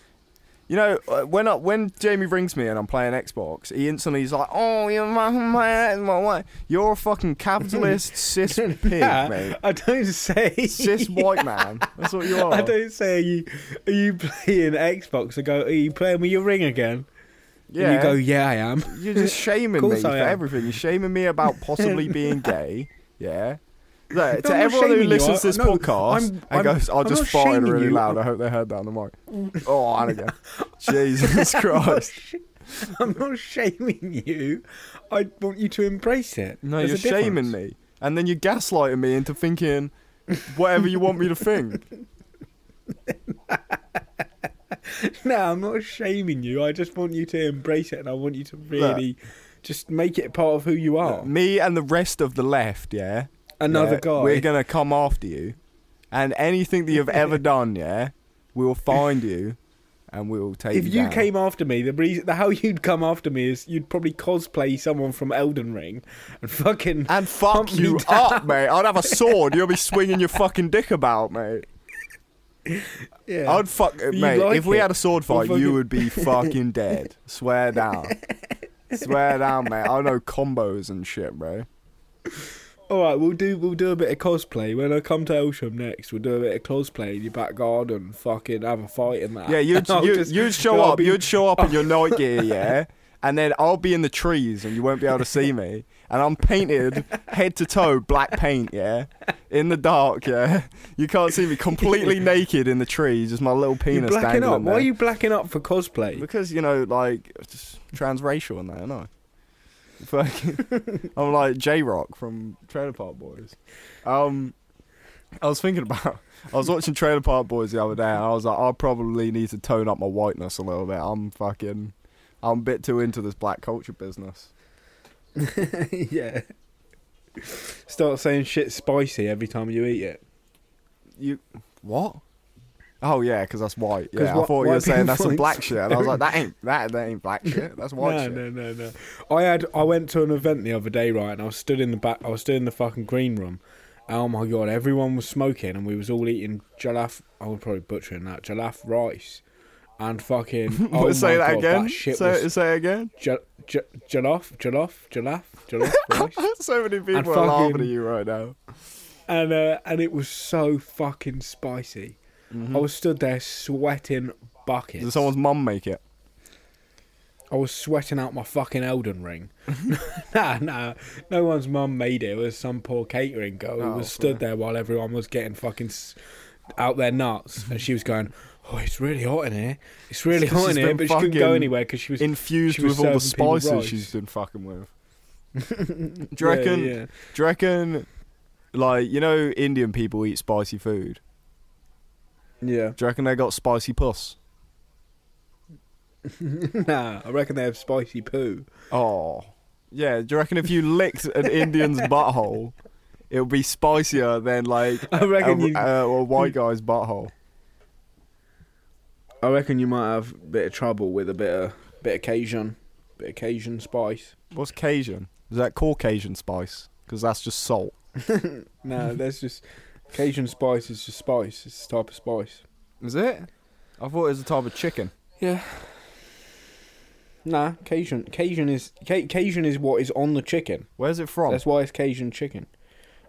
You know, uh, when I, when Jamie rings me and I'm playing Xbox, he instantly is like, "Oh, you're my my my wife. You're a fucking capitalist cis pig, Nah, mate. I don't say Cis white man. That's what you are." I don't say are you are you playing Xbox? I go, are you playing with your ring again? Yeah. And you go, yeah, I am. You're just shaming Course me for am. everything. You're shaming me about possibly being gay. Yeah. Look, to I'm everyone who listens to this no, podcast I'm- and I'm- goes, I I'm just not farted shaming really you. loud. I hope they heard that on the mic. Oh, and again. Jesus Christ. I'm not shaming you. I want you to embrace it. No, There's you're a shaming me. And then you're gaslighting me into thinking whatever you want me to think. No, I'm not shaming you. I just want you to embrace it, and I want you to really just make it part of who you are. Me and the rest of the left, yeah? Another yeah, guy. We're to come after you. And anything that you've ever done, yeah, we'll find you and we'll take you. if you you came after me, the reason, the how you'd come after me is you'd probably cosplay someone from Elden Ring and fucking And fuck you up, mate. I'd have a sword. You'll be swinging your fucking dick about, mate. Yeah. I'd fuck, You mate. like if we it? had a sword fight, fucking- you would be fucking dead. Swear down. Swear down, mate. I know combos and shit, bro. All right, we'll do we'll do a bit of cosplay when I come to Elsham next. We'll do a bit of cosplay in your back garden, fucking have a fight in that. Yeah, you'd I'll you, just- you'd show up. be- You'd show up in your night gear, yeah, and then I'll be in the trees, and you won't be able to see me. And I'm painted head to toe black paint, yeah, in the dark, yeah. You can't see me completely naked in the trees, just my little You're penis blacking dangling up. Why are you blacking up for cosplay? Because you know, like just transracial and that, I know. Fucking, I'm like J-Roc from Trailer Park Boys. Um, I was thinking about. I was watching Trailer Park Boys the other day, and I was like, I probably need to tone up my whiteness a little bit. I'm fucking, I'm a bit too into this black culture business. yeah. Start saying shit spicy every time you eat it. You what? Oh yeah, because that's white. Yeah, I thought you were white saying people that's some black shit, and I was like, that ain't that that ain't black shit. That's white no, shit. no, no, no. I had I went to an event the other day, right, and I was stood in the back. I was stood in the fucking green room. Oh my god, everyone was smoking, and we was all eating jalaf. I was probably butchering that jalaf rice, and fucking. oh say my that God, again. That shit say, was say it again. Ja- jalaf, jalaf, jalaf, jalaf rice, so many people And are laughing at you right now. and uh, and it was so fucking spicy. I was stood there sweating buckets. Did someone's mum make it? I was sweating out my fucking Elden Ring. nah, nah. No one's mum made it. It was some poor catering girl who Oh, was stood there while everyone was getting fucking out their nuts. And she was going, Oh, it's really hot in here. It's really hot in here. But she couldn't go anywhere because she was. Infused she was with all the spices she's been fucking with. Yeah, Do you reckon? yeah. Do you reckon? Like you know, Indian people eat spicy food. Yeah. Do you reckon they got spicy puss? nah, I reckon they have spicy poo. Oh, yeah. Do you reckon if you licked an Indian's butthole, it would be spicier than like I reckon a, you. a, a white guy's butthole? I reckon you might have a bit of trouble with a bit of bit of Cajun, bit of Cajun spice. What's Cajun? Is that Caucasian spice? Because that's just salt. No, that's just Cajun spice is just spice. It's a type of spice. Is it? I thought it was a type of chicken. Yeah. Nah, Cajun. Cajun is Ca- Cajun is what is on the chicken. Where's it from? That's why it's Cajun chicken.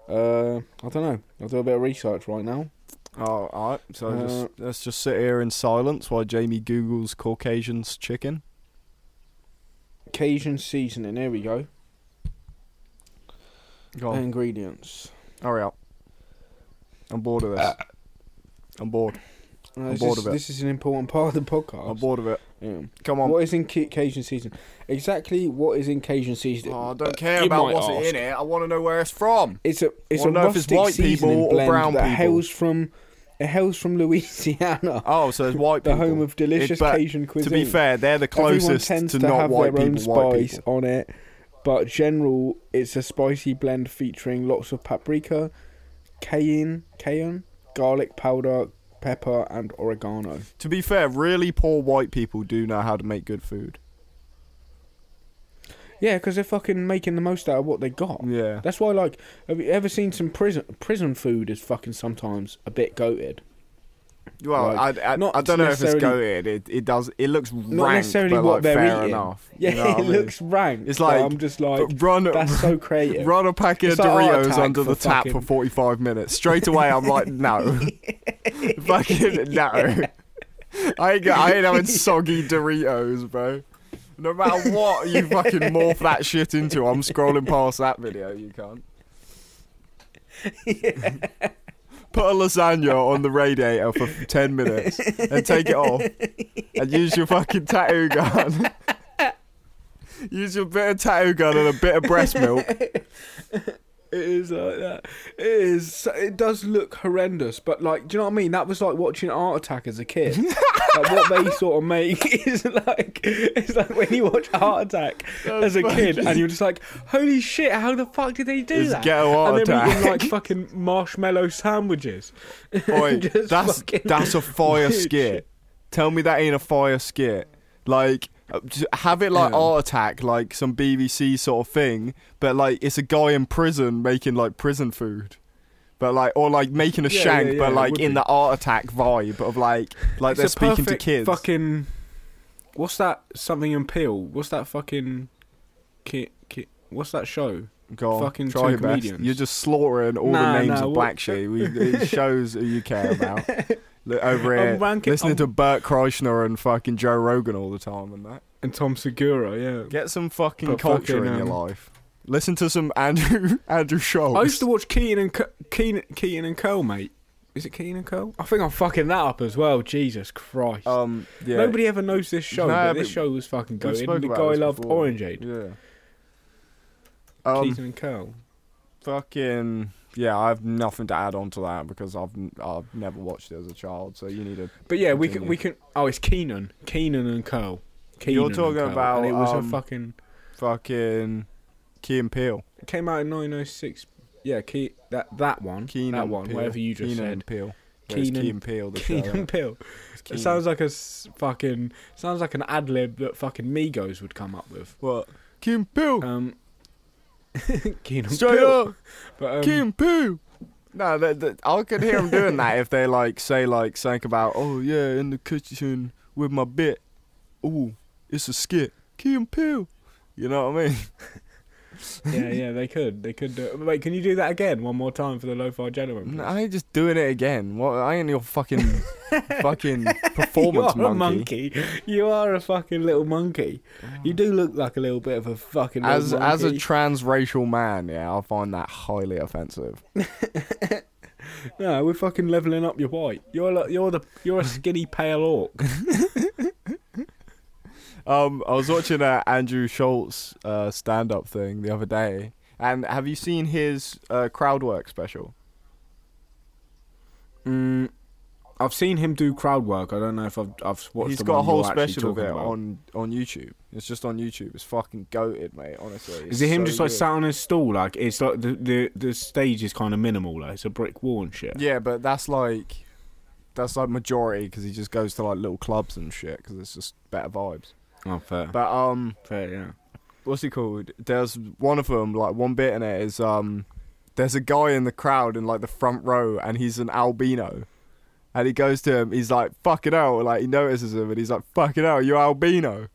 Uh, I don't know. I'll do a bit of research right now. Oh, alright. So Uh, just let's just sit here in silence while Jamie googles Caucasian's chicken. Cajun seasoning. Here we go. Go Ingredients. hurry up. I'm bored of this. I'm bored. Uh, I'm this, bored is, of it. this is an important part of the podcast. I'm bored of it. Yeah. Come on. What is in Ca- Cajun seasoning? Exactly what is in Cajun seasoning? Oh, I don't Uh, care you about what's ask. in it. I want to know where it's from. It's a it's a know if it's rustic white people seasoning or blend brown that people? hails from it hails from Louisiana, Oh, so it's white the people. home of delicious It- Cajun cuisine. To be fair, they're the Everyone closest tends to, to, not have white their own people. White spice people. on it, but general it's a spicy blend featuring lots of paprika, cayenne, cayenne, garlic powder, pepper, and oregano. To be fair, really poor white people do know how to make good food. Yeah, because they're fucking making the most out of what they got. Yeah. That's why, like, have you ever seen some prison prison food is fucking sometimes a bit goated. Well, Like, I, I, not I don't know if it's goated. It, it does. It looks Not rank, necessarily but what like they're fair eating. enough. Yeah, You know it I mean? looks rank. It's like- I'm just like run, that's so creative. run a packet It's of like oh, Doritos under the tap for 45 minutes. Straight away, I'm like, no. fucking no. I ain't, I ain't having soggy Doritos, bro. No matter what you fucking morph that shit into, I'm scrolling past that video, you can't. Put a lasagna on the radiator for 10 minutes and take it off and use your fucking tattoo gun. use your bit of tattoo gun and a bit of breast milk. It is like that. It is. It does look horrendous, but like, do you know what I mean? That was like watching Art Attack as a kid. like what they sort of make is like it's like when you watch Art Attack as a kid, and you're just like, holy shit, how the fuck did they do It's that? ghetto and Art they're Attack. eating like fucking marshmallow sandwiches. Oi, Just that's fucking that's a fire skit. Tell me that ain't a fire skit. Like Uh, have it like Yeah. Art Attack, like some BBC sort of thing, but like it's a guy in prison making like prison food. But like, or like making a Yeah, shank, yeah, but like in be. the Art Attack vibe of like, like It's they're speaking to kids. Fucking, what's that? Something in Peele. What's that fucking? Ki, ki, what's that show? Go on, fucking try two your best. You're just slaughtering all Nah, the names nah, of what- black sheep. We, it shows who you care about. Look over I'm here, ranking- listening I'm- to Bert Kreischer and fucking Joe Rogan all the time and that. And Tom Segura, yeah. Get some fucking But culture fucking, in your um, life. Listen to some Andrew Andrew Schulz. I used to watch Keaton and Co- Keaton, Keaton and Cole, mate. Is it Keaton and Cole? I think I'm fucking that up as well. Jesus Christ. um, yeah. Nobody ever knows this show, Nah, but this show was fucking we've The about guy loved before. Orangeade. Yeah. Um, Keaton and Cole. fucking yeah. I have nothing to add on to that because I've I've never watched it as a child. So you need to. But yeah, we can we can. Oh, it's Keenan, Keenan and Cole. Keenan You're talking Cole, about, and it was um, a fucking. Fucking Key and Peele. It came out in 1906. Yeah, Key, that that one, Keenan that one, Peele. whatever you just Keenan said. and Peele. It's Keenan- Peele. The Keenan show. It's It sounds like a s- fucking sounds like an ad lib that fucking Migos would come up with. what? Key and Peele. Um, Keenan Straight Pill. up. But um, Key and No, that, that, I could hear them doing that if they like say like something about oh yeah in the kitchen with my bit. Ooh, it's a skit. Key and Peele. You know what I mean? yeah, yeah, they could, they could do. it. Wait, can you do that again one more time for the Lo-Fi Gentlemen? I ain't just doing it again. What? I ain't your fucking fucking you performance are a monkey. monkey. You are a fucking little monkey. You do look like a little bit of a fucking As as a monkey. transracial man, yeah, I find that highly offensive. no, we're fucking leveling up your white. You're like, you're the you're a skinny pale orc. Um, I was watching a Andrew Schulz uh, stand-up thing the other day, and have you seen his uh, crowd work special? Mm, I've seen him do crowd work. I don't know if I've I've watched. He's got a whole special of it about. on on YouTube. It's just on YouTube. It's fucking goated, mate. Honestly, Is it him It's just so like sat on his stool? Like it's like the the the stage is kind of minimal. Like it's a brick wall and shit. Yeah, but that's like that's like majority because he just goes to like little clubs and shit because it's just better vibes. Oh, fair, But um, fair, yeah. what's he called? There's one of them, like one bit in it is um, there's a guy in the crowd in like the front row, and he's an albino, and he goes to him, he's like fucking hell, like he notices him, and he's like fucking hell, you're albino.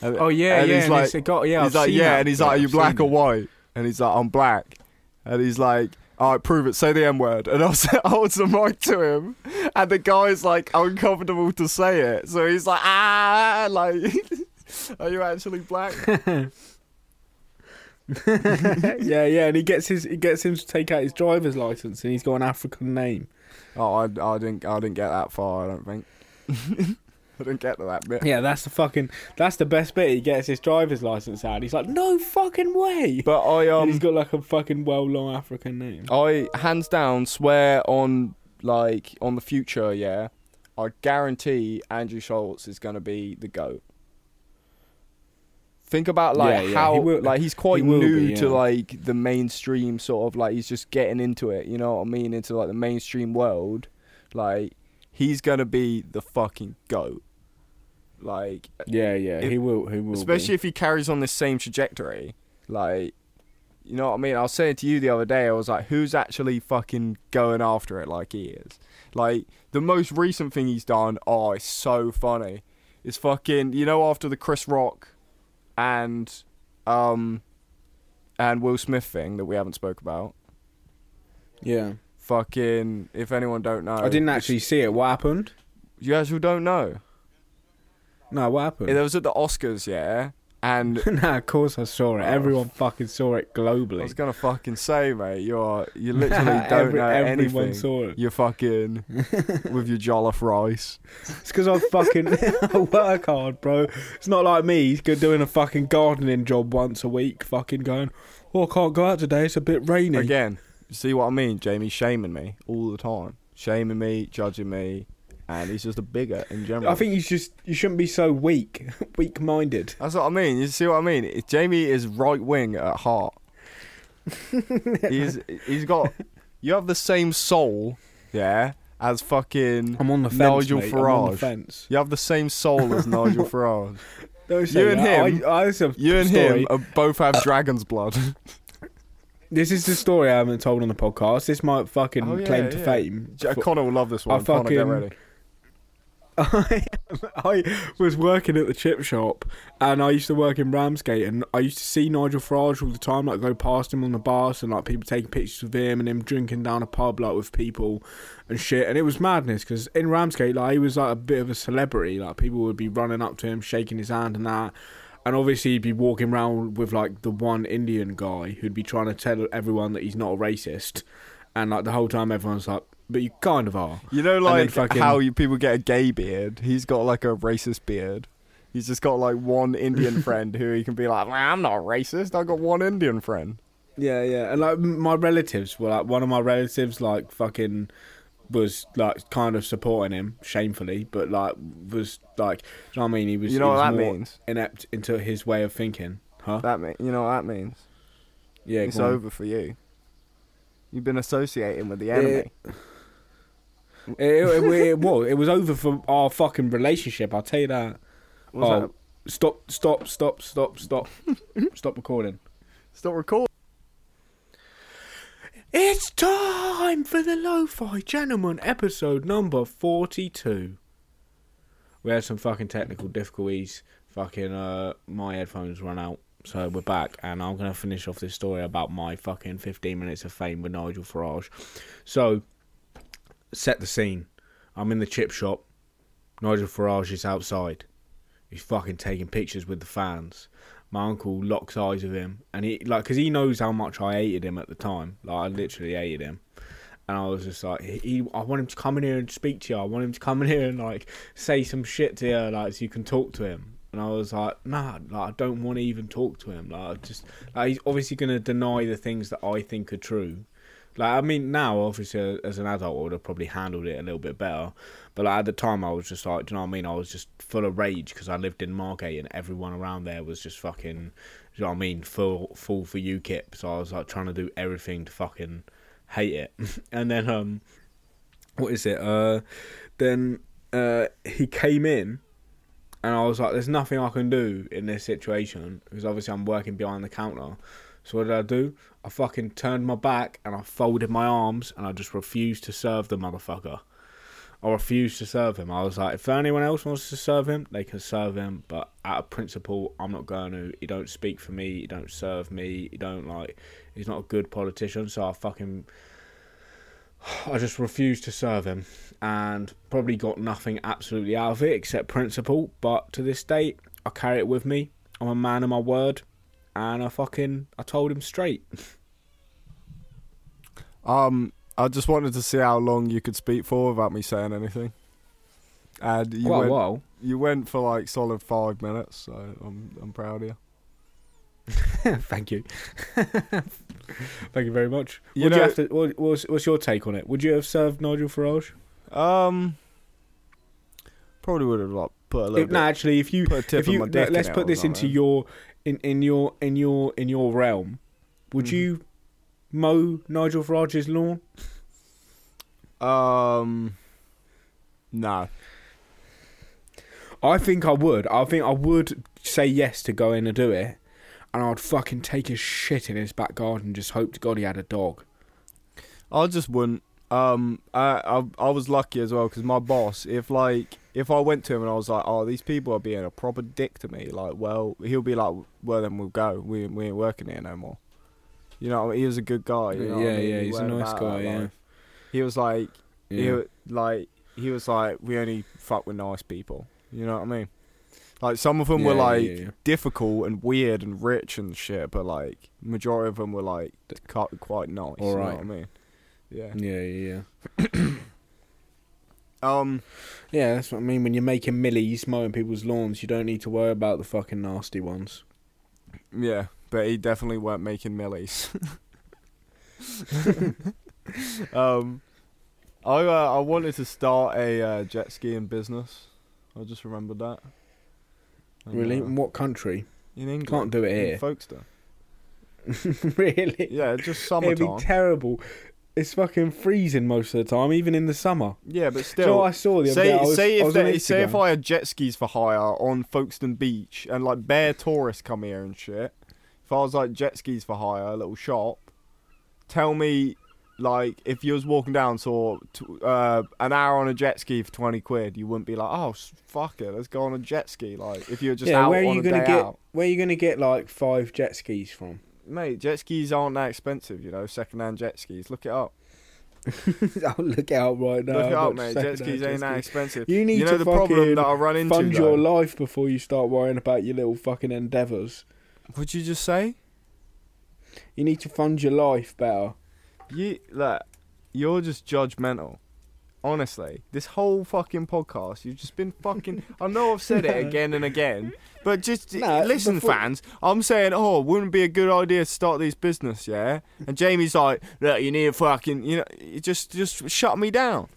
And, Oh yeah, and yeah. he's and like, it's got yeah. he's I've like seen yeah, that and he's bit, like, are you I've black or white? And he's like, I'm black, and he's like. All right, prove it. Say the M word, and I'll holds the mic to him, and the guy's like uncomfortable to say it, so he's like, ah, like, are you actually black? yeah, yeah, and he gets his he gets him to take out his driver's license, and he's got an African name. Oh, I, I didn't I didn't get that far. I don't think. I didn't get to that bit. Yeah, that's the fucking that's the best bit. He gets his driver's license out. He's like, no fucking way. But I and he's um got like a fucking well long African name. I hands down swear on like on the future. Yeah, I guarantee Andrew Schulz is gonna be the goat. Think about like Yeah, yeah, how he will- like he's quite he new be, to like the mainstream sort of like he's just getting into it. You know what I mean? Into like the mainstream world. Like he's gonna be the fucking goat. Like Yeah, yeah, It- he will. He will. especially be. if he carries on this same trajectory like You know what I mean? I was saying to you the other day, I was like, who's actually fucking going after it like he is? Like, the most recent thing he's done, oh, it's so funny. It's fucking, you know, after the Chris Rock and, um, and Will Smith thing that we haven't spoke about. Yeah. Fucking, if anyone don't know. I didn't actually see it. What happened? You actually don't know. No, what happened? It was at the Oscars, yeah? And nah, of course I saw it. Oh. Everyone fucking saw it globally. I was gonna fucking say, mate, you're you literally don't Every- know everyone anything. saw it. You're fucking with your jollof rice. It's because I fucking I work hard, bro. It's not like me he's doing a fucking gardening job once a week, fucking going, oh, I can't go out today. It's a bit rainy. Again, see what I mean? Jamie's shaming me all the time, shaming me, judging me, and he's just a bigot in general. I think you just you shouldn't be so weak, weak-minded. that's what I mean. You see what I mean? Jamie is right wing at heart. he's he's got. You have the same soul, yeah, as fucking. I'm on the fence, Nigel mate. I'm on the Farage. fence. You have the same soul as Nigel Farage. Don't say You and that. him- I, I, it's You and story. him are both have uh, dragon's blood. This is the story I haven't told on the podcast. This might fucking Oh, yeah, claim to yeah. fame. J- Connor will love this one. I Connor, get fucking- ready. I, I was working at the chip shop and I used to work in Ramsgate and I used to see Nigel Farage all the time, like go past him on the bus and like people taking pictures of him and him drinking down a pub like with people and shit. And it was madness because in Ramsgate, like he was like a bit of a celebrity. Like people would be running up to him, shaking his hand and that. And obviously he'd be walking around with like the one Indian guy who'd be trying to tell everyone that he's not a racist. And like the whole time everyone's like, but you kind of are. You know, like fucking- how you people get a gay beard. He's got like a racist beard. He's just got like one Indian friend who he can be like, "Well, I'm not racist. I got one Indian friend. Yeah, yeah, and like my relatives were like one of my relatives like fucking was like kind of supporting him shamefully, but like was like, you know what I mean? He was You know he what was that more means? inept into his way of thinking, huh? That mean, you know what that means? yeah, it's go on. over for you. You've been associating with the Yeah. It, it, it, it was it was over for our fucking relationship. I'll tell you that. What's oh, that? stop, stop, stop, stop, stop, stop recording. Stop recording. It's time for the Lo-Fi Gentlemen episode number 42. We had some fucking technical difficulties. Fucking, uh, my headphones run out. So we're back, and I'm to finish off this story about my fucking 15 minutes of fame with Nigel Farage. So, set the scene. I'm in the chip shop. Nigel Farage is outside. He's fucking taking pictures with the fans my uncle locks eyes with him, and he like because he knows how much I hated him at the time. Like I literally hated him, and I was just like, he, I want him to come in here and speak to you. I want him to come in here and like say some shit to you, like so you can talk to him. And I was like, nah, like I don't want to even talk to him. Like I just like he's obviously gonna deny the things that I think are true. Like I mean, now obviously as an adult, I would have probably handled it a little bit better. But like, at the time, I was just like, do you know what I mean? I was just full of rage because I lived in Margate and everyone around there was just fucking, do you know what I mean? Full, full for UKIP. So I was like trying to do everything to fucking hate it. and then, um, what is it? Uh, then uh, he came in and I was like, there's nothing I can do in this situation because obviously I'm working behind the counter. So what did I do? I fucking turned my back and I folded my arms and I just refused to serve the motherfucker. I refused to serve him. I was like, if anyone else wants to serve him, they can serve him. But out of principle, I'm not going to. He don't speak for me. He don't serve me. He don't like. He's not a good politician. So I fucking. I just refused to serve him, and probably got nothing absolutely out of it except principle. But to this date, I carry it with me. I'm a man of my word, and I fucking I told him straight. Um, I just wanted to see how long you could speak for without me saying anything. And you Quite went, a while. you went for like solid five minutes, so I'm I'm proud of you. Thank you. Thank you very much. You Would know- you have to, what, what's, what's your take on it? Would you have served Nigel Farage? Um, probably would have like put a little If, no, bit, actually, if you put a tip if you my let's put this into your in, in your in your in your realm, would Mhm. you mow Nigel Farage's lawn? Um, no. I think I would. I think I would say yes to go in and do it. and I'd fucking take his shit in his back garden. Just hope to God he had a dog. I just wouldn't. Um, I I, I was lucky as well because my boss, if like if I went to him and I was like, oh, these people are being a proper dick to me, like, well, he'll be like, well, then we'll go. We we ain't working here no more. You know, he was a good guy. You know what I Yeah, mean? yeah, He he's a nice guy, yeah. He was like, he Yeah. wa- like he was like, we only fuck with nice people. You know what I mean? Like some of them were like yeah, yeah. difficult and weird and rich and shit, but like majority of them were like quite nice. You know Alright. what I mean? Yeah. Yeah, yeah, yeah. Um. Yeah, that's what I mean. When you're making millies mowing people's lawns, you don't need to worry about the fucking nasty ones. Yeah, but he definitely weren't making millies. um, I uh, I wanted to start a uh, jet skiing business. I just remembered that. And, Really? uh, In what country? in England. Can't do it in here. Folkestone. really? Yeah, just It'd summertime. be terrible. It's fucking freezing most of the time, even in the summer. yeah, but still. you know I saw the other Say, day? I was, say I if they, say if I had jet skis for hire on Folkestone Beach and like bare tourists come here and shit. If I was like jet skis for hire, a little shop, tell me like if you was walking down saw uh, an hour on a jet ski for twenty quid, you wouldn't be like, oh fuck it, let's go on a jet ski. Like if you're just yeah, out where are you gonna get? out, Where are you gonna get like five jet skis from? Mate. Jet skis aren't that expensive, you know. Second hand jet skis, look it up. I'll look it up right now. look it up, mate. Jet skis ain't that expensive. You need you know to the problem that I run into. Fund though? your life before you start worrying about your little fucking endeavours. What'd you just say? You need to fund your life better. You look, you're just judgmental. Honestly, this whole fucking podcast, you've just been fucking. I know I've said it again and again, but just Nah, listen, before- fans. I'm saying, oh, wouldn't it be a good idea to start this business, yeah? And Jamie's like, look, you need a fucking, you know, you just just shut me down,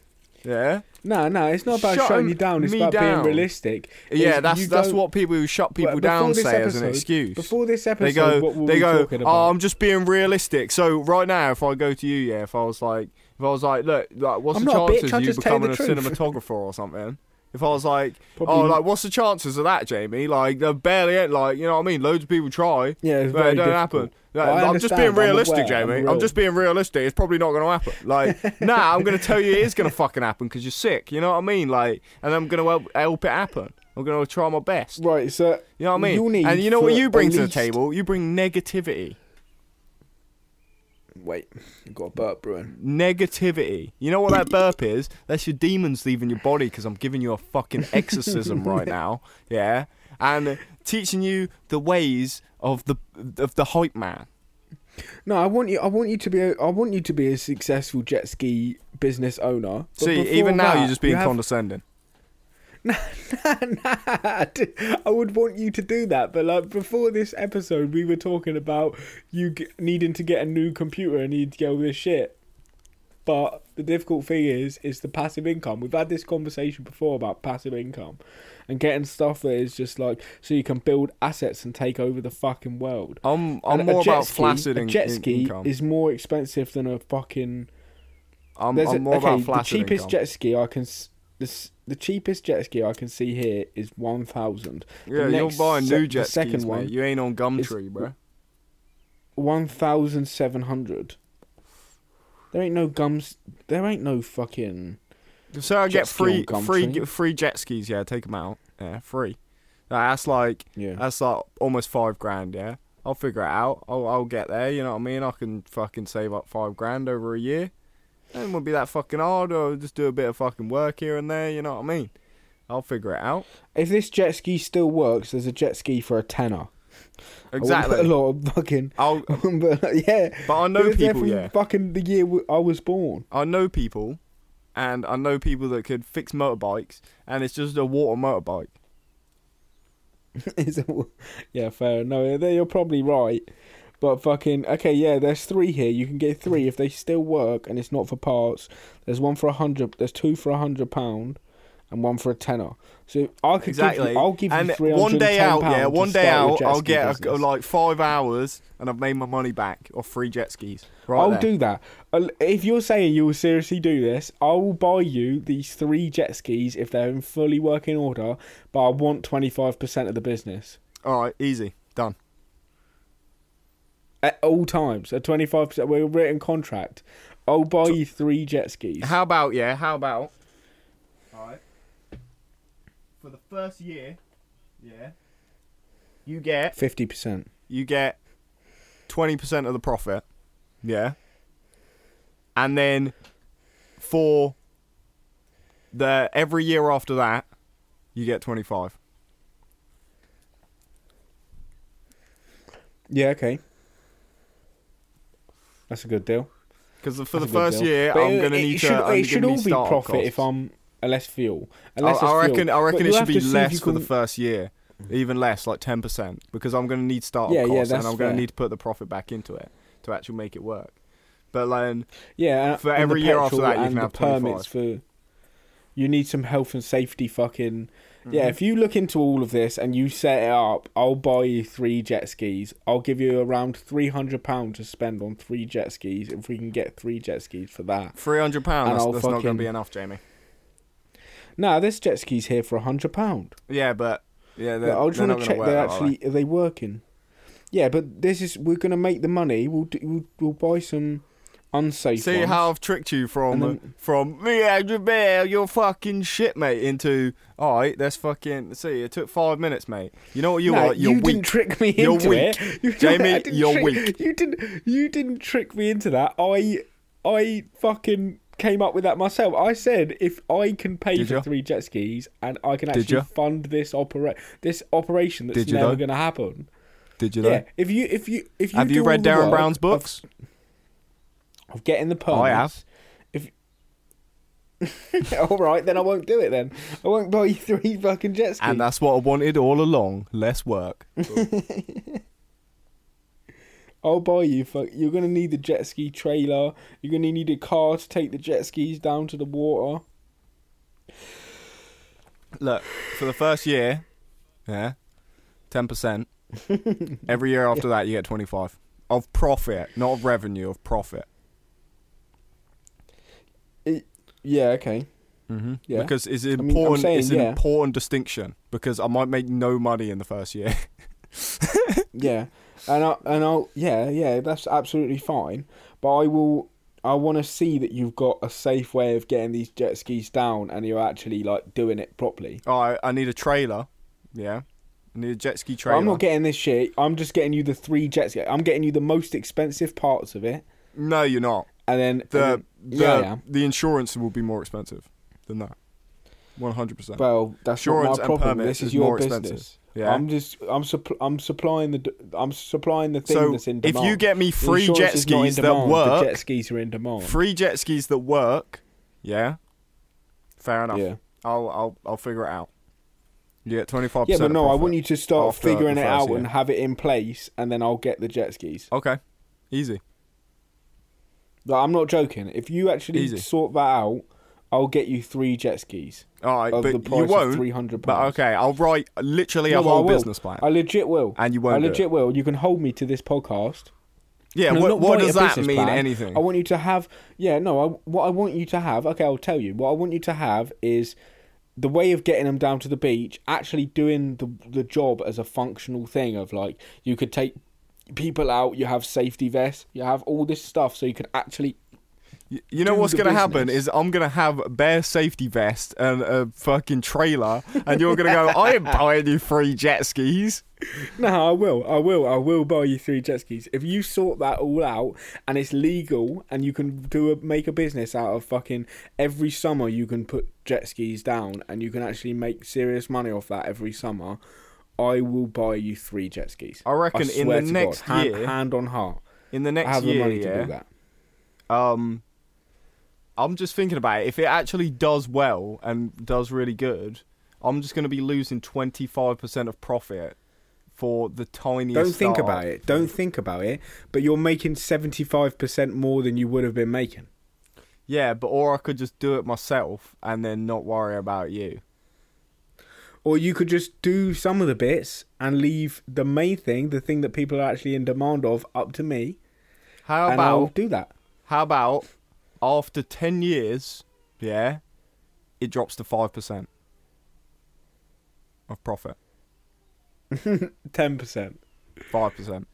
yeah, No, no, it's not about Shut shutting you down. It's me about down. being realistic. yeah. Is That's you that's don't- what people who shut people Well, down this say as an episode- excuse. Before this episode, they go, what were they we go. talking Oh, about? I'm just being realistic. So right now, if I go to you, yeah, if I was like, if I was like, look, like, what's I'm the a bitch, chances of you becoming a truth. cinematographer or something? If I was like, oh, Probably- oh, like, what's the chances of that, Jamie? Like, they're barely, like, you know what I mean? Loads of people try, yeah, but it don't difficult. happen. Like, I'm just being I'm realistic, Jamie. I'm I'm, just being realistic. It's probably not going to happen. Like, nah, I'm going to tell you it is going to fucking happen because you're sick. You know what I mean? Like, and I'm going to help, help it happen. I'm going to try my best. Right, so You know what I mean? And you know what you bring to the table? You bring negativity. Wait, you got a burp brewing. Negativity. You know what that burp is? That's your demons leaving your body because I'm giving you a fucking exorcism right now. Yeah, and teaching you the ways of the of the hype man. No, I want you. I want you to be. A, I want you to be a successful jet ski business owner. See, even now that, you're just being condescending. nah, I would want you to do that, but like before this episode, we were talking about you g- needing to get a new computer and need to get all this shit. But the difficult thing is, is the passive income. We've had this conversation before about passive income and getting stuff that is just like so you can build assets and take over the fucking world. I'm I'm And more jet about ski- flaccid A in- jet ski income. is more expensive than a fucking. I'm, I'm a- more okay, about the cheapest income. jet ski I can. s- This the cheapest jet ski I can see here is one thousand. yeah, you're buying se- new the jet second skis, one mate. You ain't on Gumtree, bro. One thousand seven hundred. There ain't no gums. There ain't no fucking. So I get free free free jet skis. Yeah, take them out. Yeah, free. That's like Yeah. That's like almost five grand, yeah. I'll figure it out. I'll, I'll get there. You know what I mean? I can fucking save up five grand over a year. It won't be that fucking hard. I'll just do a bit of fucking work here and there. You know what I mean? I'll figure it out. If this jet ski still works, there's a jet ski for a tenner. Exactly. put a lot of fucking. I'll, but yeah. but I know But if they're people, yeah. Fucking the year I was born. I know people, and I know people that could fix motorbikes, and it's just a water motorbike. Is it- yeah, fair. No, there you're probably right. But fucking okay, yeah. There's three here. You can get three if they still work and it's not for parts. There's one for a hundred. There's two for a hundred pound, and one for a tenner. So I could Exactly. Give you, I'll give and you three hundred. one day out, yeah, one day out, I'll get a, like five hours, and I've made my money back off free jet skis. Right I'll there. do that. If you're saying you will seriously do this, I will buy you these three jet skis if they're in fully working order. But I want twenty five percent of the business. All right, easy. At all times. A twenty five percent. We're written contract. I'll buy you three jet skis. How about yeah? How about? All right. For the first year, yeah, you get Fifty percent. you get twenty percent of the profit, yeah, and then for the every year after that, you get twenty five. Yeah. Okay. That's a good deal. Because for That's the first deal. year, But I'm gonna need should, to. It should all need be profit costs. if I'm less fuel. I, Unless I it's reckon. fuel. I reckon you it should be to less for the first year, even less, like ten percent, because I'm going to need startup Yeah, yeah, costs, that's and I'm going to need to put the profit back into it to actually make it work. But like, Yeah, For every year after that, you can have permits for. You need some health and safety fucking. Yeah, Mhm. if you look into all of this and you set it up, I'll buy you three jet skis. I'll give you around three hundred pounds to spend on three jet skis if we can get three jet skis for that. three hundred pounds, that's, that's not going to be enough, Jamie. Nah, this jet ski's here for a hundred pound. Yeah, but yeah, they're, I just want to going check to they're actually are they working. Yeah, but this is we're gonna make the money. We'll do, we'll, we'll buy some unsafe. See ones. how I've tricked you from then- uh, from me Andrew Bear, you're fucking shit, mate, into all right. That's fucking. See, it took five minutes, mate. You know what you No, are? You're you weak. didn't trick me You're into weak. it. You, Jamie, didn't you're trick- weak. You didn't. You didn't trick me into that. I, I fucking came up with that myself. I said if I can pay Did for ya? three jet skis and I can actually fund this opera this operation that's never going to happen. Did you? Though? Yeah, if you if you if you Have you read Derren work Brown's books? Of, getting the permits. I have. all right, then I won't do it. Then I won't buy you three fucking jet skis. And that's what I wanted all along. Less work. I'll buy you. Fuck, you're gonna need the jet ski trailer. You're gonna need a car to take the jet skis down to the water. Look, for the first year, yeah, ten percent. Every year after that, you get twenty five of profit, not of revenue, of profit. Yeah. Okay. Mm-hmm. Yeah. Because it's I'm important. saying, it's an yeah. important distinction because I might make no money in the first year. Yeah. And I and I'll yeah yeah that's absolutely fine. But I will. I want to see that you've got a safe way of getting these jet skis down, and you're actually like doing it properly. All right, I need a trailer. Yeah, I need a jet ski trailer. I'm not getting this shit. I'm just getting you the three jet skis. I'm getting you the most expensive parts of it, no, you're not. And then The and the then- yeah, the insurance will be more expensive than that. One hundred percent. Well, that's Insurance not my problem. This is is your more business. expensive. Yeah. I'm just I'm supp- I'm supplying the I'm supplying the thing so that's in demand. if you get me free jet skis that work, The jet skis are in demand. free jet skis that work, yeah, fair enough. Yeah. I'll I'll I'll figure it out. You get twenty five Yeah, but no, I want you to start figuring it out year. and have it in place, and then I'll get the jet skis. Okay, easy. Like, I'm not joking. If you actually Easy. sort that out, I'll get you three jet skis All right, of but the price you won't. three hundred But okay, I'll write literally No, a whole business plan, I legit will. and you won't. I legit it. will. You can hold me to this podcast. Yeah, No, what, what does that mean? plan. Anything? I want you to have. Yeah, no. I, what I want you to have. Okay, I'll tell you. What I want you to have is the way of getting them down to the beach. Actually, doing the the job as a functional thing of like you could take people out. You have safety vests. You have all this stuff, so you can actually. You know what's gonna happen is I'm gonna have a bare safety vest and a fucking trailer, and you're gonna go, I ain't buying you three jet skis. No, I will. I will. I will buy you three jet skis if you sort that all out and it's legal and you can do a make a business out of fucking every summer. You can put jet skis down and you can actually make serious money off that every summer. I will buy you three jet skis. I reckon in the next God, year, hand on heart, in the next I have year, the money yeah, to do that. um, I'm just thinking about it. If it actually does well and does really good, I'm just gonna be losing 25% of profit for the tiniest. Don't think startup. about it. Don't think about it. But you're making seventy five percent more than you would have been making. Yeah, but or I could just do it myself and then not worry about you. Or you could just do some of the bits and leave the main thing, the thing that people are actually in demand of, up to me, How and I'll about do that. how about after 10 years, yeah, it drops to 5% of profit. Ten percent. 5%.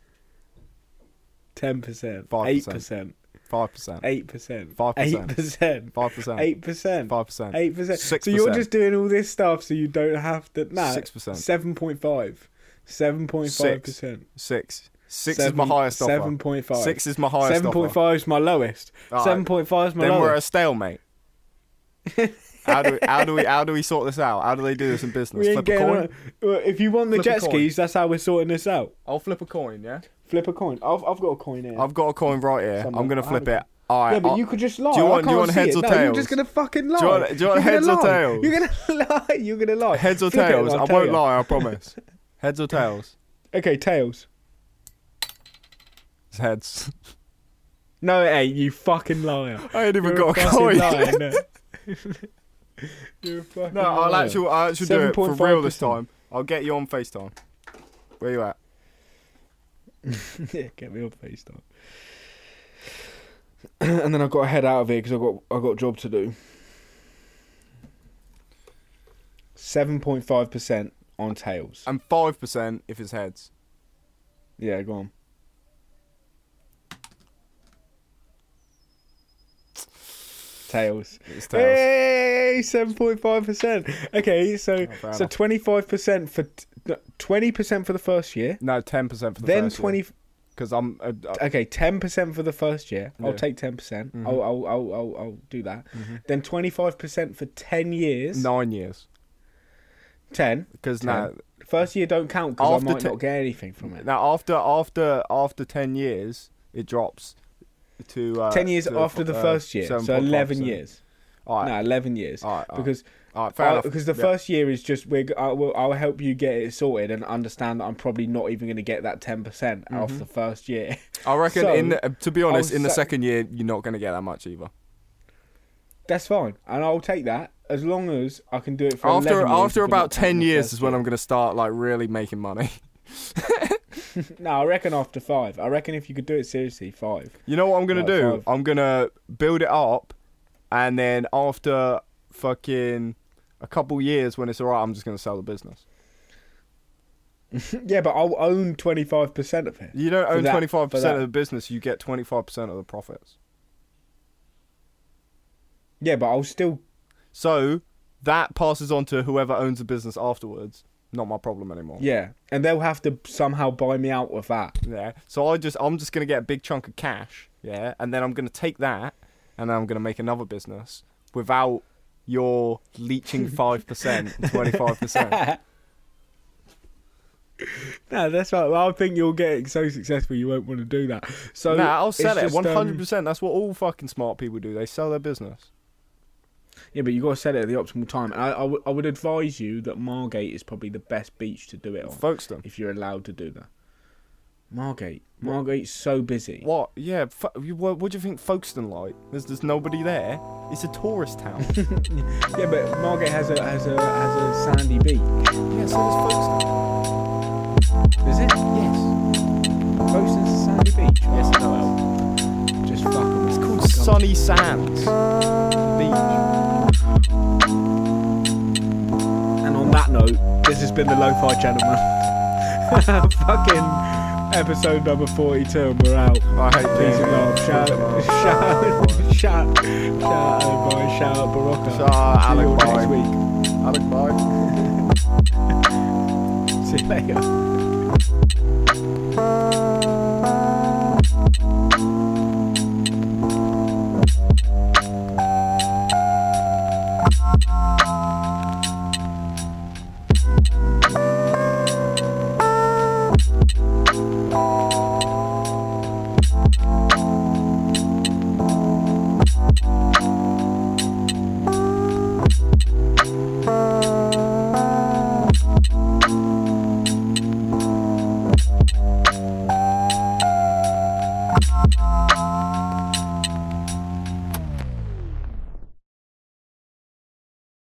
ten percent, eight percent. Percent, Five percent. eight percent, Five eight percent. percent, Five percent. eight percent, Five percent. eight percent. Six So you're just doing all this stuff so you don't have to. Nah, Six percent. seven point five. Seven point five percent. Six. Six is my highest offer. Seven point five. Six is my highest Seven point five is my lowest. Alright, Seven point five is my lowest. Then we're a stalemate. how do we, how do we how do we sort this out? How do they do this in business? Flip a coin. Well, If you want the Flip jet skis, that's how we're sorting this out. I'll flip a coin. Yeah. Flip a coin. I've, I've got a coin here. I've got a coin right here. Somewhere. I'm gonna I flip it. All right. yeah, but I'll- you could just lie. Do you want, do you want heads it. or tails? No, you're just gonna fucking lie. Do you want- do you want You're heads gonna or lie. tails? You're gonna lie. You're gonna lie. Heads or Flip tails? I won't you. lie. I promise. Heads or tails? Okay, tails. It's heads. No, it ain't. You fucking liar. I ain't even You're got a fucking coin. liar, no. You're a fucking No, I'll liar. actually, I'll actually do it for real this time. I'll get you on FaceTime. Where you at? yeah, get me on FaceTime. and then I've got to head out of here because I've got I've got a job to do. Seven point five percent on tails. And five percent if it's heads. yeah, go on. Tails. It's tails. Hey, seven point five percent. Okay, so Oh, so twenty five percent for twenty percent for the first year. No, ten percent for the then twenty. Because I'm. Uh, uh, Okay, ten percent for the first year. I'll take ten percent. Mhm. I'll, I'll I'll I'll I'll do that. mhm. Then twenty five percent for ten years. Nine years. Ten. Because Ten. now, First year don't count because I might te- not get anything from it. now after after after ten years, it drops to uh, ten years to, after the uh, first year, so 7.5%. eleven years. All right. No, eleven years. All right. all right. Because all right. Fair enough. because the Yeah. first year is just we're, I will, I'll help you get it sorted and understand that I'm probably not even going to get that ten percent off Mhm. the first year. I reckon. so, in the, uh, to be honest, in the second year, you're not going to get that much either. That's fine, and I'll take that as long as I can do it for After after about ten years is when. I'm going to start like really making money. No, I reckon after five. I reckon if you could do it seriously, five. You know what I'm gonna Like do? I'm gonna build it up, and then after fucking a couple years, when it's alright, I'm just gonna sell the business. yeah, but I'll own twenty five percent of it. You don't own that- 25% of the business. You get 25 percent of the profits. Yeah, but I'll still. So that passes on to whoever owns the business afterwards. Not my problem anymore. Yeah, and they'll have to somehow buy me out with that. Yeah. So I just I'm just gonna get a big chunk of cash. Yeah, and then I'm gonna take that, and then I'm gonna make another business without your leeching five percent, 25 percent. No, that's right. Well, I think you're getting so successful you won't want to do that. So nah, I'll sell it. just, One hundred um, percent. That's what all fucking smart people do. They sell their business. Yeah, but you got to sell it at the optimal time. And I, I, w- I would advise you that Margate is probably the best beach to do it on Folkestone. if you're allowed to do that. Margate, Margate's so busy. What? Yeah. You- what, what do you think Folkestone like? There's there's nobody there. It's a tourist town. Yeah, but Margate has a has a has a sandy beach. yeah. So does Folkestone. Is it? Yes. Folkestone's a sandy beach. Yes. No. Just fuck 'em. It's called Sunny Sands Beach. And on that note, this has been the Lo-Fi Gentlemen. Fucking Episode number 42. We're out. I hate Peace and love. Shout out, shout, shout, shout, shout out, boy. Shout out, Barocca. Shout out, Alec. Bye. Next week. Alec, bye. See you later.